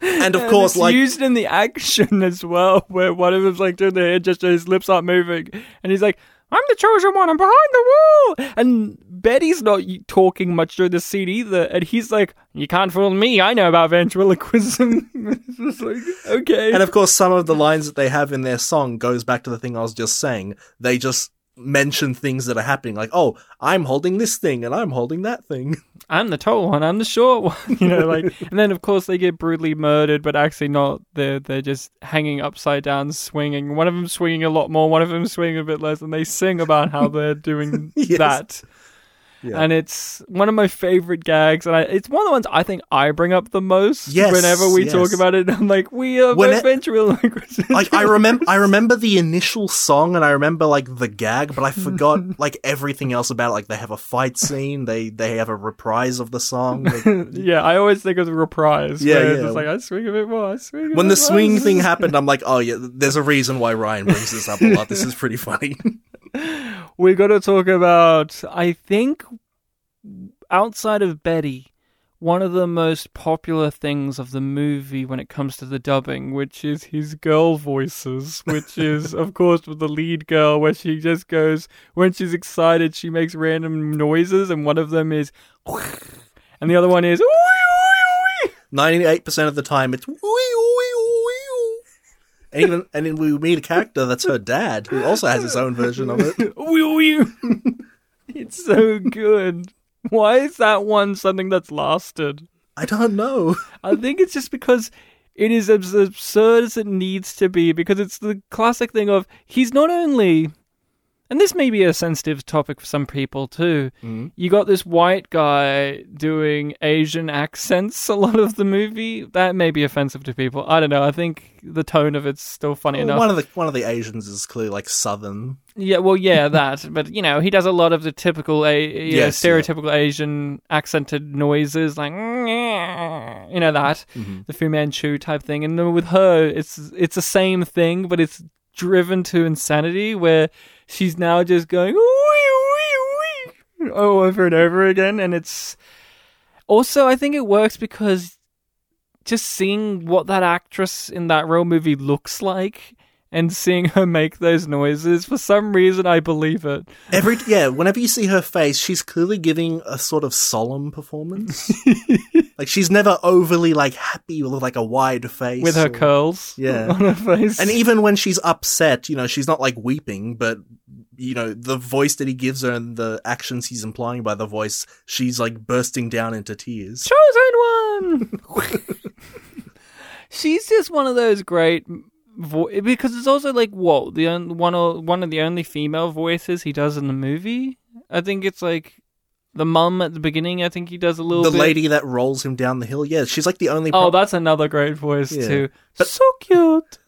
And of And course, like used in the action as well, where one of them's like doing the head gesture, his lips aren't moving, and he's like, "I'm the chosen one. I'm behind the wall." And Betty's not talking much during the scene either, and he's like, "You can't fool me. I know about ventriloquism." it's just like, okay. And of course, some of the lines that they have in their song goes back to the thing I was just saying. They just mention things that are happening, like, "Oh, I'm holding this thing and I'm holding that thing." I'm the tall one. I'm the short one. You know, like, and then of course they get brutally murdered, but actually not. They're they're just hanging upside down, swinging. One of them swinging a lot more. One of them swinging a bit less, and they sing about how they're doing Yes. that. Yeah. and it's one of my favorite gags, and I, it's one of the ones I think I bring up the most Yes, whenever we yes. talk about it. I'm like, we are When both it- ventriloquists. like I remember I remember the initial song and I remember like the gag, but I forgot like everything else about it. Like they have a fight scene, they they have a reprise of the song. Like, yeah, I always think of the reprise. Yeah, where it's yeah. like I swing a bit more. I swing a when the swing more. thing happened, I'm like, oh yeah, there's a reason why Ryan brings this up a lot. This is pretty funny. we got to talk about. I think outside of Betty, one of the most popular things of the movie when it comes to the dubbing, which is his girl voices, which is of course with the lead girl where she just goes when she's excited, she makes random noises, and one of them is, and the other one is. Ninety-eight percent of the time, it's. And even and then we meet a character that's her dad, who also has his own version of it. it's so good. Why is that one something that's lasted? I don't know. I think it's just because it is as absurd as it needs to be because it's the classic thing of he's not only and this may be a sensitive topic for some people too. Mhm. You got this white guy doing Asian accents a lot of the movie. That may be offensive to people. I don't know. I think the tone of it's still funny enough. One of the one of the Asians is clearly like Southern. Yeah, well, yeah, that. But you know, he does a lot of the typical, a Yes, yeah. stereotypical Asian accented noises, like you know that the Fu Manchu type thing. And then with her, it's it's the same thing, but it's driven to insanity, where she's now just going "Wee, wee, wee," oh, over and over again, and it's also I think it works because just seeing what that actress in that real movie looks like and seeing her make those noises for some reason I believe it. Every yeah, whenever you see her face, she's clearly giving a sort of solemn performance. like she's never overly like happy with like a wide face with her or- curls Yeah. on her face. And even when she's upset, you know, she's not like weeping, but you know, the voice that he gives her and the actions he's implying by the voice, she's like bursting down into tears. chosen one. She's just one of those great vo- because it's also like what the on- one o- one of the only female voices he does in the movie. I think it's like the mum at the beginning. I think he does a little. The bit. lady that rolls him down the hill, yeah, she's like the only. Oh, that's another great voice Yeah. too. But- so cute.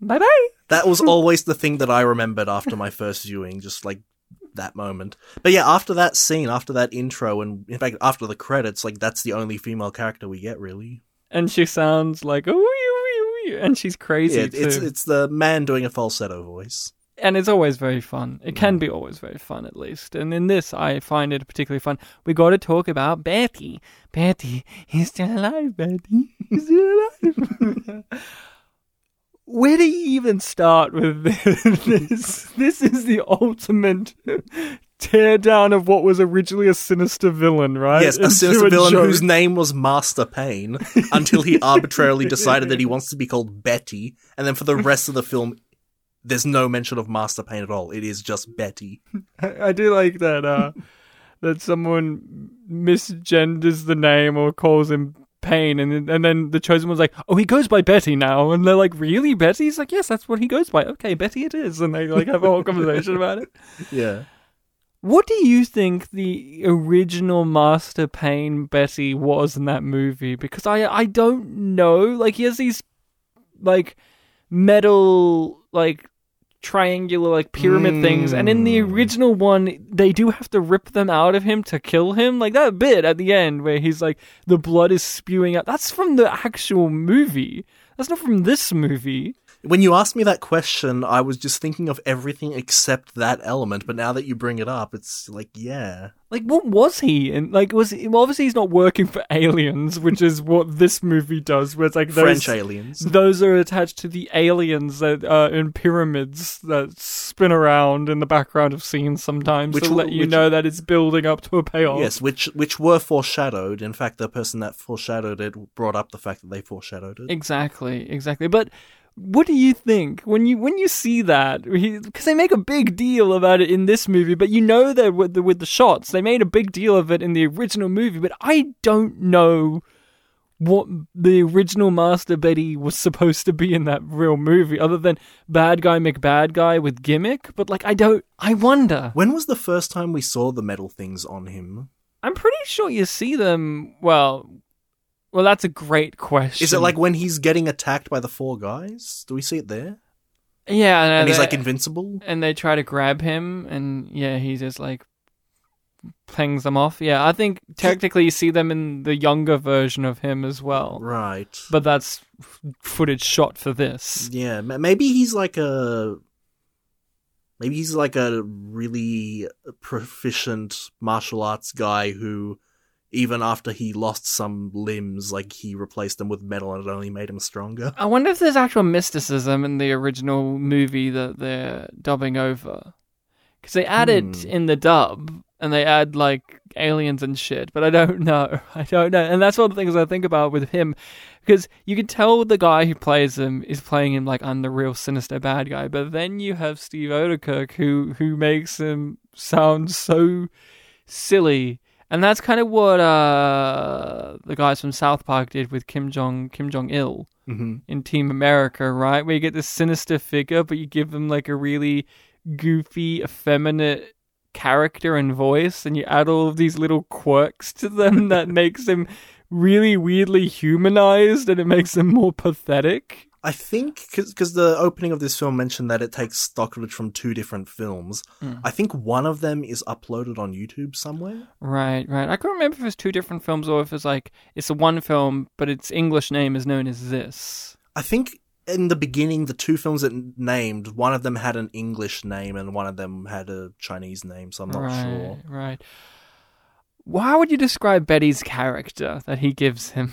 Bye bye. That was always the thing that I remembered after my first viewing, just like that moment. But yeah, after that scene, after that intro, and in fact, after the credits, like that's the only female character we get, really. And she sounds like and she's crazy Yeah, too. it's it's the man doing a falsetto voice. And it's always very fun. It can mm. be always very fun, at least. And in this, I find it particularly fun. We got to talk about Betty. Betty, he's still alive. Betty, he's still alive. Where do you even start with this? This is the ultimate tear down of what was originally a sinister villain, right? Yes, a sinister villain joke. whose name was Master Pain until he arbitrarily decided that he wants to be called Betty, and then for the rest of the film, there's no mention of Master Pain at all. It is just Betty. I, I do like that uh that someone misgenders the name or calls him Pain and then- and then the chosen one's like, Oh, he goes by Betty now and they're like, Really? Betty? He's like, Yes, that's what he goes by. Okay, Betty it is and they like have a whole conversation about it. Yeah. What do you think the original Master Pain Betty was in that movie? Because I I don't know. Like he has these like metal like triangular like pyramid things and in the Mm. original one they do have to rip them out of him to kill him like that bit at the end where he's like the blood is spewing out. That's from the actual movie. That's not from this movie When you asked me that question, I was just thinking of everything except that element, but now that you bring it up, it's like, yeah. Like, what was he? And like, was he, well, obviously he's not working for aliens, which is what this movie does. Where it's like those, French aliens. those are attached to the aliens that are in pyramids that spin around in the background of scenes sometimes Which to let you which- know that it's building up to a payoff. Yes, which which were foreshadowed. In fact, the person that foreshadowed it brought up the fact that they foreshadowed it. Exactly, exactly. But what do you think when you when you see that? Because they make a big deal about it in this movie, but you know that with the with the shots, they made a big deal of it in the original movie. But I don't know what the original Master Betty was supposed to be in that real movie, other than bad guy McBad guy with gimmick. But like, I don't. I wonder. When was the first time we saw the metal things on him? I'm pretty sure you see them. Well, well, that's a great question. Is it like when he's getting attacked by the four guys? Do we see it there? yeah, and, And he's they- like invincible? and they try to grab him, and yeah, he just like hangs them off. Yeah, I think technically you see them in the younger version of him as well, Right. but that's f- footage shot for this. Yeah, ma- maybe he's like a maybe he's like a really proficient martial arts guy who even after he lost some limbs like he replaced them with metal and it only made him stronger. I wonder if there's actual mysticism in the original movie that they're dubbing over. Because they add it Hmm. in the dub, and they add like aliens and shit, but I don't know. I don't know. And that's one of the things I think about with him. Because you can tell the guy who plays him is playing him like I'm the real sinister bad guy, but then you have Steve Oedekerk who who makes him sound so silly. And that's kind of what uh, the guys from South Park did with Kim Jong Kim Jong Il hmm in Team America, right? Where you get this sinister figure, but you give them like a really goofy, effeminate character and voice, and you add all of these little quirks to them that makes them really weirdly humanized and it makes them more pathetic. I think because the opening of this film mentioned that it takes stock footage from two different films. Mm. I think one of them is uploaded on YouTube somewhere. Right, right. I can't remember if it's two different films or if it's like it's a one film, but its English name is known as this. I think in the beginning, the two films that named, one of them had an English name and one of them had a Chinese name, so I'm not right, sure. Right. How would you describe Betty's character that he gives him?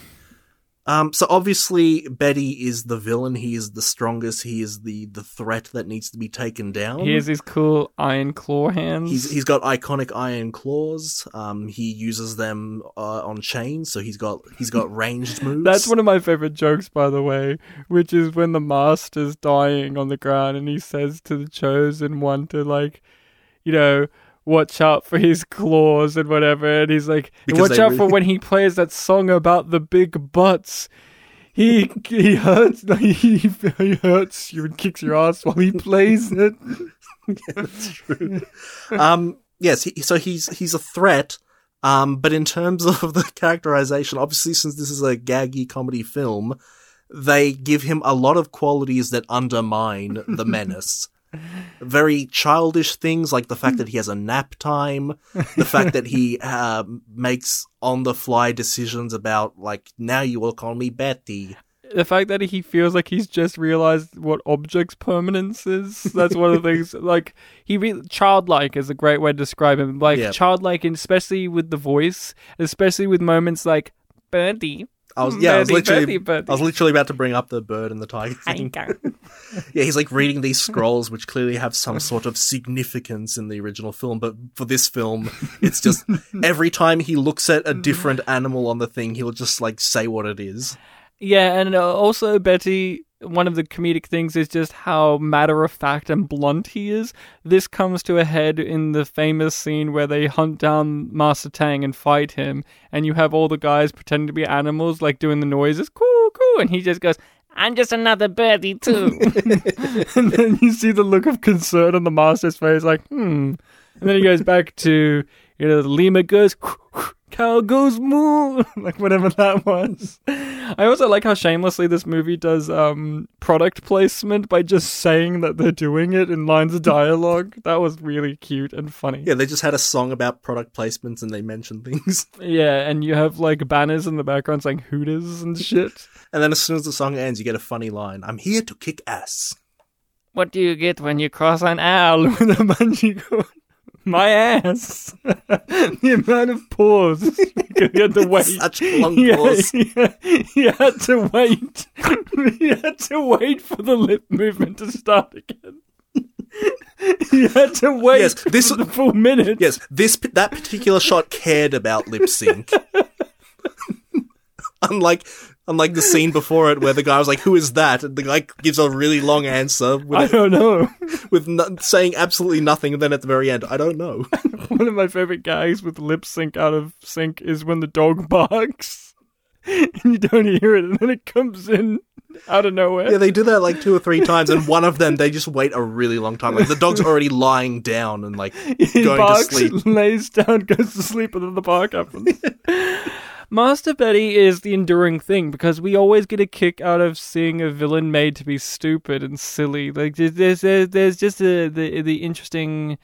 Um, so obviously Betty is the villain. He is the strongest. He is the the threat that needs to be taken down. He has his cool iron claw hands. He's he's got iconic iron claws. Um, he uses them uh, on chains, so he's got he's got ranged moves. That's one of my favorite jokes, by the way, which is when the master's dying on the ground and he says to the chosen one to, like, you know, watch out for his claws and whatever. And he's like, Because watch out for when he plays that song about the big butts. He he hurts he, he hurts you and kicks your ass while he plays it. yeah, That's true. um, yes, he, so he's he's a threat. Um, but in terms of the characterization, obviously, since this is a gaggy comedy film, they give him a lot of qualities that undermine the menace. Very childish things like the fact that he has a nap time, the fact that he uh, makes on the fly decisions about like now you will call me Betty. the fact that he feels like he's just realized what objects permanence is that's one of the things like he re- childlike is a great way to describe him like Yeah. childlike and especially with the voice especially with moments like birdie I was yeah, I was literally birdie, birdie. I was literally about to bring up the bird and the tiger thing. Yeah, he's like reading these scrolls, which clearly have some sort of significance in the original film. But for this film, it's just every time he looks at a different animal on the thing, he'll just like say what it is. yeah and uh, also betty one of the comedic things is just how matter of fact and blunt he is. This comes to a head in the famous scene where they hunt down Master Tang and fight him, and you have all the guys pretending to be animals, like doing the noises, coo coo, and he just goes, "I'm just another birdie too." and then you see the look of concern on the Master's face, like, "Hmm," and then he goes back to, you know, the lemur goes. Cow goes moo, like whatever that was. I also like how shamelessly this movie does um, product placement by just saying that they're doing it in lines of dialogue. that was really cute and funny. Yeah, they just had a song about product placements and they mentioned things. Yeah, and you have like banners in the background saying Hooters and shit. And then as soon as the song ends, you get a funny line I'm here to kick ass. What do you get when you cross an owl with a bungee cord? My ass. the amount of pause. Because he had to wait. Such a long Yeah, pause. yeah, he had to wait. he had to wait for the lip movement to start again. he had to wait Yes, this- for the full minute. Yes, this that particular shot cared about lip sync. unlike unlike the scene before it where the guy was like, "Who is that?" and the guy gives a really long answer I with don't know. with no- saying absolutely nothing, and then at the very end, I don't know. One of my favorite gags with lip sync out of sync is when the dog barks. and you don't hear it, and then it comes in out of nowhere. Yeah, they do that like two or three times, and one of them they just wait a really long time. Like the dog's already lying down and like he going barks, to sleep. lays down, goes to sleep, and then the bark happens. Master Betty is the enduring thing because we always get a kick out of seeing a villain made to be stupid and silly. Like there's there's, there's just a, the the interesting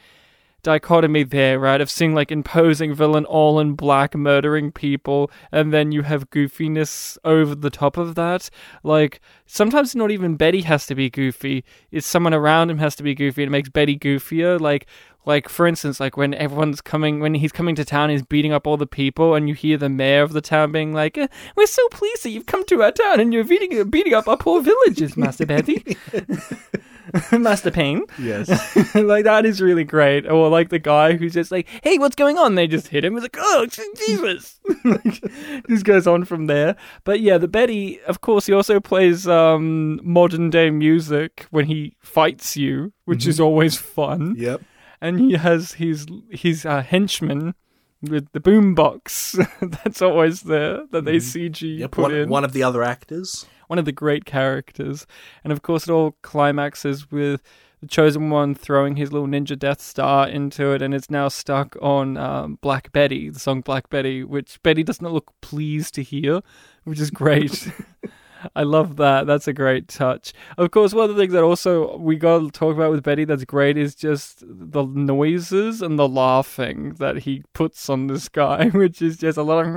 dichotomy there, right? Of seeing like imposing villain all in black murdering people, and then you have goofiness over the top of that. Like sometimes not even Betty has to be goofy; it's someone around him has to be goofy, and it makes Betty goofier. Like like for instance like when everyone's coming when he's coming to town he's beating up all the people and you hear the mayor of the town being like "Uh, we're so pleased that you've come to our town and you're beating, beating up our poor villages master betty master Pain. Yes. like that is really great. Or like the guy who's just like hey what's going on? They just hit him. It's like oh jesus. Like, just goes on from there. But yeah the betty of course he also plays um modern day music when he fights you which is always fun. Yep. and he has his his uh, henchman with the boombox. That's always there that they CG Mm-hmm. Yep. put One, in. one of the other actors. One of the great characters, and of course, it all climaxes with the chosen one throwing his little ninja Death Star into it, and it's now stuck on um, Black Betty, the song Black Betty, which Betty does not look pleased to hear, which is great. I love that. That's a great touch. Of course, one of the things that also we got to talk about with Betty that's great is just the noises and the laughing that he puts on this guy, which is just a lot of.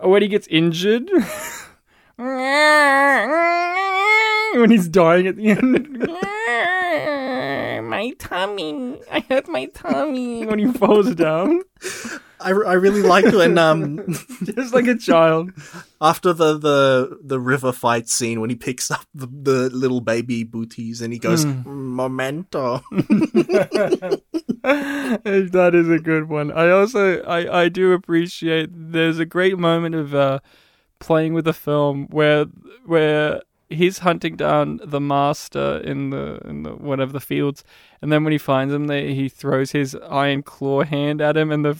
when he gets injured. when he's dying at the end. my tummy. I hurt my tummy. When he falls down. I, I really liked when um Just like a child. after the, the the river fight scene when he picks up the, the little baby booties and he goes memento. that is a good one. I also I I do appreciate there's a great moment of uh playing with the film where where he's hunting down the master in the in the whatever the fields and then when he finds him they, he throws his iron claw hand at him and the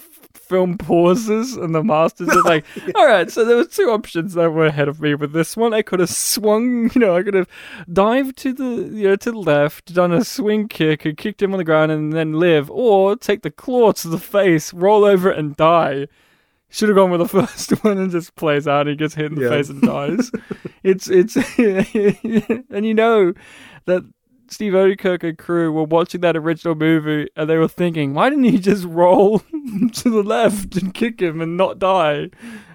film pauses and the master's just like all right so there were two options that were ahead of me with this one i could have swung you know i could have dived to the you know to the left done a swing kick and kicked him on the ground and then live or take the claw to the face roll over and die should have gone with the first one and just plays out. He gets hit in the Yeah. face and dies. it's it's and you know that Steve Oedekerk and crew were watching that original movie and they were thinking, why didn't he just roll to the left and kick him and not die?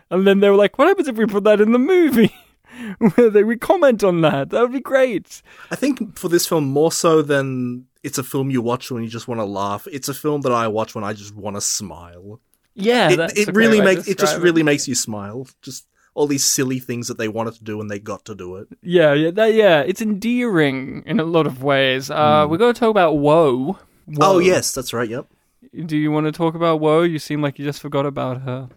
And then they were like, what happens if we put that in the movie? Where they we comment on that. That would be great. I think for this film more so than it's a film you watch when you just want to laugh. It's a film that I watch when I just want to smile. Yeah, it that's it really great way to makes it just describe really makes you smile. Just all these silly things that they wanted to do and they got to do it. Yeah, yeah, that, yeah. It's endearing in a lot of ways. Uh, Hmm. We're going to talk about Woe. Oh yes, that's right. Yep. Do you want to talk about Woe? You seem like you just forgot about her.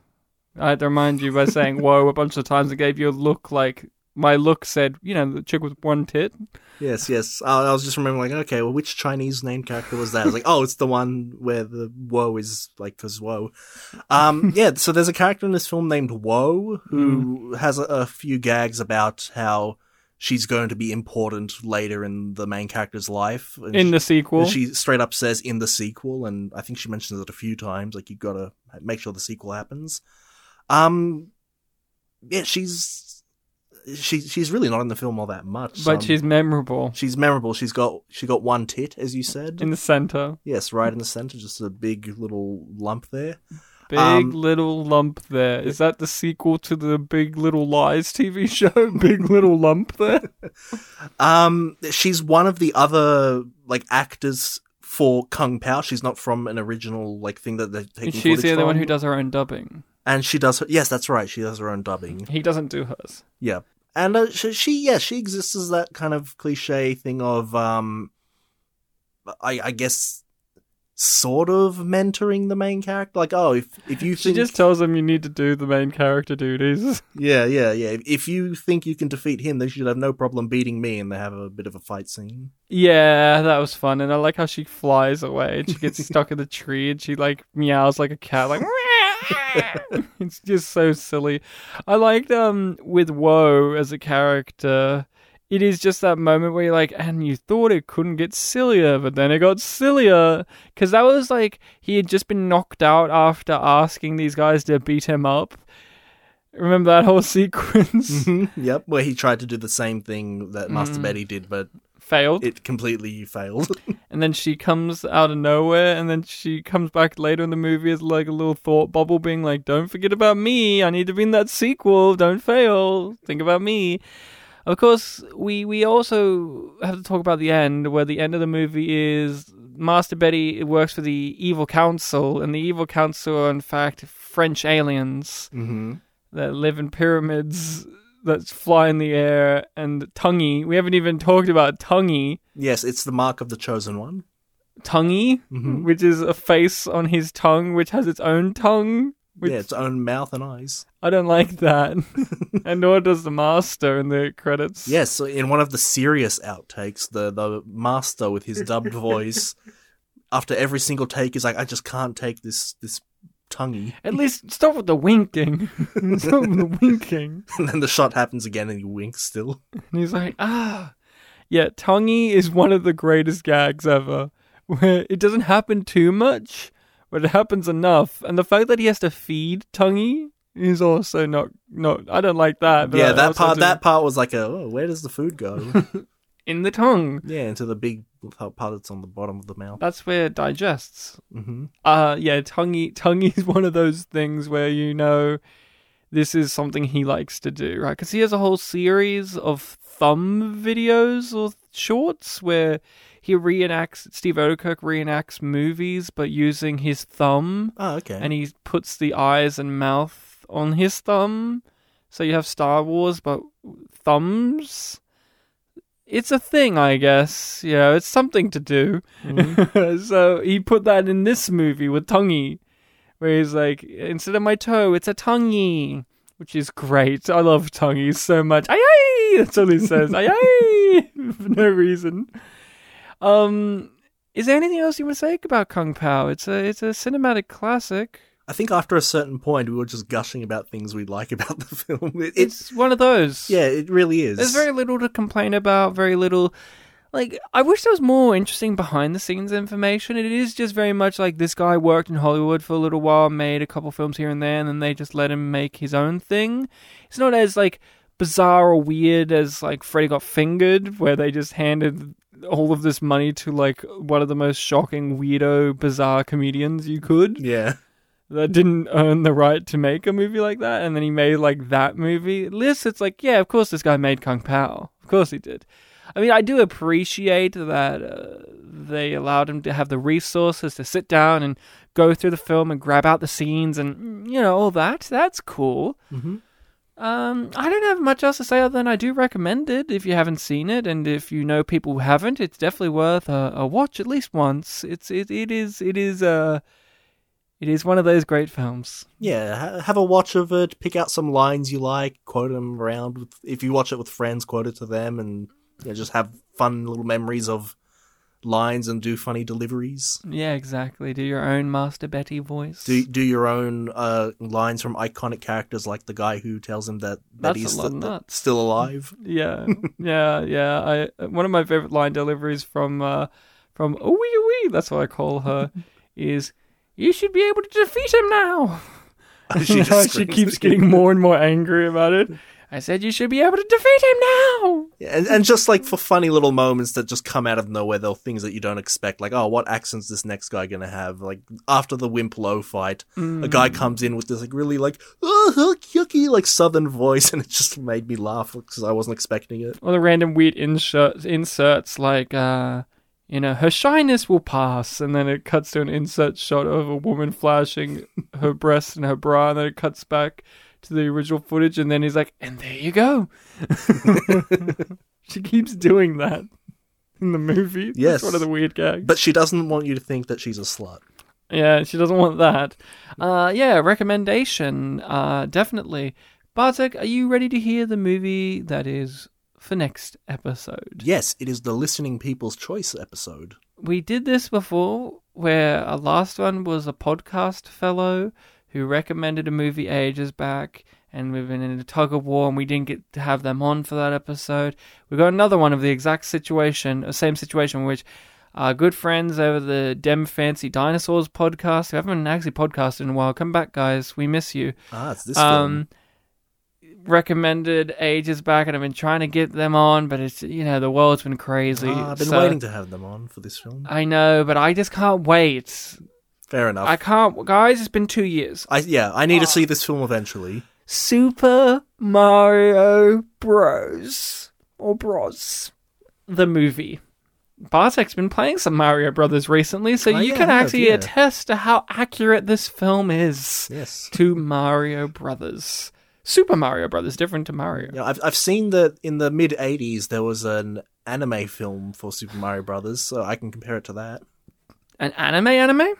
I had to remind you by saying Woe a bunch of times and gave you a look like my look said, you know, the chick with one tit. Yes, yes. I, I was just remembering, like, okay, well, which Chinese name character was that? I was like, oh, it's the one where the woe is like because woe. Um, yeah. So there's a character in this film named Woe who has a, a few gags about how she's going to be important later in the main character's life. And In she- the sequel. she straight up says in the sequel, and I think she mentions it a few times. Like you got to make sure the sequel happens. Um, yeah, she's she she's really not in the film all that much. but Um, she's memorable she's memorable. She's got she got one tit, as you said. in the center. yes, right in the center, just a big little lump there. Big Um, little lump there. Is that the sequel to the Big Little Lies TV show? Big little lump there? Um, she's one of the other like actors for Kung Pao. She's not from an original like thing that they're taking. She's the other one who does her own dubbing. And she does. Her, yes, that's right. She does her own dubbing. He doesn't do hers. Yeah, and uh, she, she, yeah, she exists as that kind of cliche thing of, um, I, I guess, sort of mentoring the main character. Like, oh, if if you She think, just tells him you need to do the main character duties. yeah, yeah, yeah, if you think you can defeat him, then you should have no problem beating me, and they have a bit of a fight scene. Yeah, that was fun, and I like how she flies away and she gets stuck in the tree and she like meows like a cat, like. It's just so silly. I liked um with Woe as a character. It is just that moment where you're like, and you thought it couldn't get sillier, but then it got sillier. Because that was like, he had just been knocked out after asking these guys to beat him up. Remember that whole sequence? yep, where he tried to do the same thing that Master Betty did, but Failed. it completely failed. and then she comes out of nowhere, and then she comes back later in the movie as like a little thought bubble, being like, "Don't forget about me. I need to be in that sequel. Don't fail. Think about me." Of course, we we also have to talk about the end, where the end of the movie is Master Betty works for the evil council, and the evil council are in fact French aliens hmm that live in pyramids that fly in the air, and Tonguey. We haven't even talked about Tonguey. Yes, it's the mark of the chosen one. tonguey, Mhm. which is a face on his tongue, which has its own tongue. Which yeah, its own mouth and eyes. I don't like that, and nor does the master in the credits. Yes, so in one of the serious outtakes, the the master with his dubbed voice, after every single take, is like, "I just can't take this this tonguey," At least stop with the winking. stop with the winking. and then the shot happens again, and he winks still. And he's like, ah. Yeah, tonguey is one of the greatest gags ever, where it doesn't happen too much, but it happens enough. And the fact that he has to feed tonguey is also not not. I don't like that. But yeah, that part that part was like, a, "Oh, where does the food go?" in the tongue. yeah, into the big part that's on the bottom of the mouth. That's where it digests. hmm Uh yeah, tonguey tonguey is one of those things where you know this is something he likes to do, right? Because he has a whole series of thumb videos or shorts where he reenacts Steve Oedekerk reenacts movies, but using his thumb, Oh, okay. and he puts the eyes and mouth on his thumb. So you have Star Wars, but thumbs. It's a thing, I guess. You know, it's something to do. so he put that in this movie with Tonguey, where he's like, instead of my toe, it's a tonguey, which is great. I love tonguey so much. Aye aye! That's all he says. aye aye! For no reason. Um, is there anything else you want to say about Kung Pao? It's a it's a cinematic classic. I think after a certain point, we were just gushing about things we like about the film. It, it's It's one of those. yeah, it really is. There's very little to complain about, very little. Like, I wish there was more interesting behind the scenes information. It is just very much like this guy worked in Hollywood for a little while, made a couple films here and there, and then they just let him make his own thing. It's not as, like, bizarre or weird as, like, Freddy Got Fingered, where they just handed all of this money to, like, one of the most shocking, weirdo, bizarre comedians you could yeah. That didn't earn the right to make a movie like that, and then he made like that movie. List, it's like, yeah, of course this guy made Kung Pao. Of course he did. I mean, I do appreciate that uh, they allowed him to have the resources to sit down and go through the film and grab out the scenes and you know all that. That's cool. hmm Um, I don't have much else to say other than I do recommend it if you haven't seen it, and if you know people who haven't, it's definitely worth a, a watch at least once. It's it it is it is uh it is one of those great films. Yeah, ha- have a watch of it. Pick out some lines you like. Quote them around. With, if you watch it with friends, quote it to them, and you know, just have fun little memories of lines and do funny deliveries. Yeah, exactly. Do your own Master Betty voice. Do do your own uh, lines from iconic characters, like the guy who tells him that Betty's st- still alive. yeah, yeah, yeah. I one of my favorite line deliveries from uh from wee wee. That's what I call her. is you should be able to defeat him now. She she keeps getting more and more angry about it. I said you should be able to defeat him now. Yeah, and, and just like for funny little moments that just come out of nowhere, they're things that you don't expect. Like, oh, what accent's this next guy gonna have? Like after the Wimp Lo fight, a guy comes in with this like really like oh yucky like southern voice, and it just made me laugh because I wasn't expecting it. Or the random weird insert, inserts like, uh, you know, her shyness will pass, and then it cuts to an insert shot of a woman flashing her breasts and her bra, and then it cuts back to the original footage, and then he's like, and there you go. she keeps doing that in the movie. Yes. That's one of the weird gags. But she doesn't want you to think that she's a slut. Yeah, she doesn't want that. Uh, yeah, recommendation, uh, definitely. Bartek, are you ready to hear the movie that is for next episode? Yes, it is the listening people's choice episode. We did this before, where our last one was a podcast fellow who recommended a movie ages back, and we've been in a tug of war, and we didn't get to have them on for that episode. We got another one of the exact situation, the same situation, which our good friends over the Dem Fancy Dinosaurs podcast, who haven't actually podcasted in a while, come back, guys. We miss you. Ah, it's this film. Recommended ages back, and I've been trying to get them on, but it's you know the world's been crazy. Ah, I've been so- waiting to have them on for this film. I know, but I just can't wait. Fair enough. I can't, guys. It's been two years. I yeah, I need to see this film eventually. Super Mario Bros. or Bros. The movie. Bartek's been playing some Mario Brothers recently, so Oh, you yeah, can have, actually yeah. attest to how accurate this film is Yes. to Mario Brothers. Super Mario Brothers, different to Mario. Yeah, I've I've seen that in the mid '80s there was an anime film for Super Mario Brothers, so I can compare it to that. An anime anime?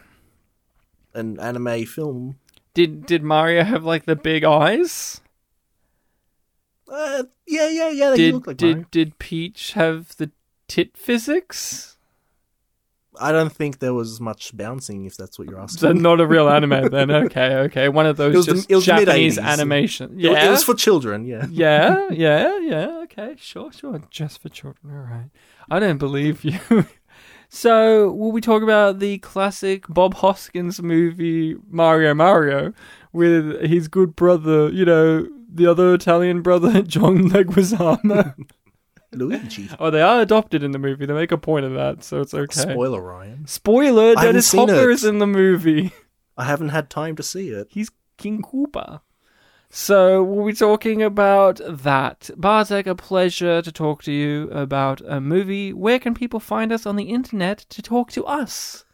An anime film. Did did Mario have like the big eyes? Uh, yeah, yeah, yeah. They Did like did Mario. did Peach have the tit physics? I don't think there was much bouncing, if that's what you're asking. So not a real anime then. Okay, okay. One of those It was the- just it was Japanese animation. It- Yeah. it was for children. Yeah. yeah, yeah, yeah. Okay, sure, sure. Just for children. All right. I don't believe you. so, will we talk about the classic Bob Hoskins movie Mario Mario with his good brother, you know, the other Italian brother, John Leguizamo? Luigi. oh, they are adopted in the movie. They make a point of that, so it's okay. Spoiler, Ryan. Spoiler: I haven't Dennis seen Hopper it. is in the movie. I haven't had time to see it. He's King Koopa. So we'll be talking about that. Bartek, a pleasure to talk to you about a movie. Where can people find us on the internet to talk to us?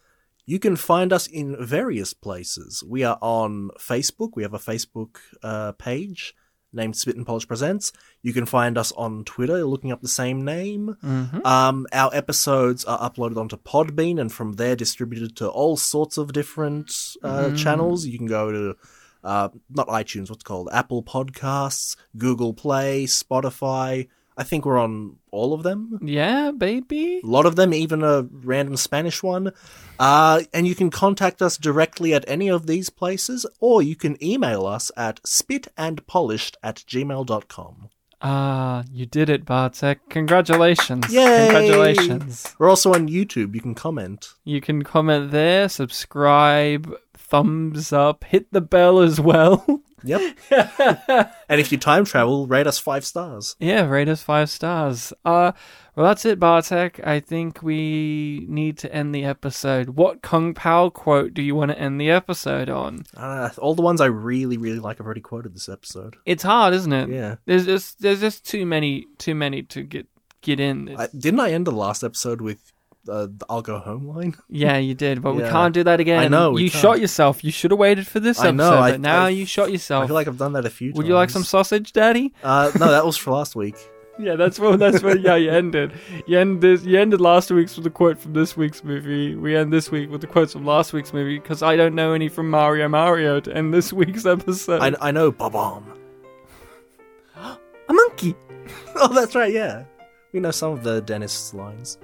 You can find us in various places. We are on Facebook. We have a Facebook uh, page named Spit and Polish Presents. You can find us on Twitter, looking up the same name. Mm-hmm. Um, our episodes are uploaded onto Podbean and from there distributed to all sorts of different uh, Mm. channels. You can go to uh, not iTunes, what's called Apple Podcasts, Google Play, Spotify. I think we're on all of them. Yeah, baby. A lot of them, even a random Spanish one. Uh, and you can contact us directly at any of these places, or you can email us at spitandpolished at gmail.com. Ah, you did it, Bartek. Congratulations. Yay! Congratulations. We're also on YouTube. You can comment. You can comment there, subscribe, thumbs up, hit the bell as well. Yep. and if you time travel, rate us five stars. Yeah, rate us five stars. Uh, well, that's it, Bartek. I think we need to end the episode. What Kung Pow quote do you want to end the episode on? Uh, all the ones I really, really like, I've already quoted this episode. It's hard, isn't it? Yeah. There's just there's just too many too many to get get in. I, didn't I end the last episode with uh, I'll go home line? yeah, you did, but we Yeah. can't do that again. I know, we you can't. shot yourself. You should have waited for this I episode, know, I- but now I- you shot yourself. I yourself. feel like I've done that a few times. Would you like some sausage, Daddy? Uh, no, that was for last week. Yeah, that's what that's what yeah, you ended. You ended you ended last week's with a quote from this week's movie. We end this week with the quotes from last week's movie because I don't know any from Mario Mario to end this week's episode. I, I know Bob-omb. a monkey. Oh, that's right, yeah. We know some of the dentist's lines.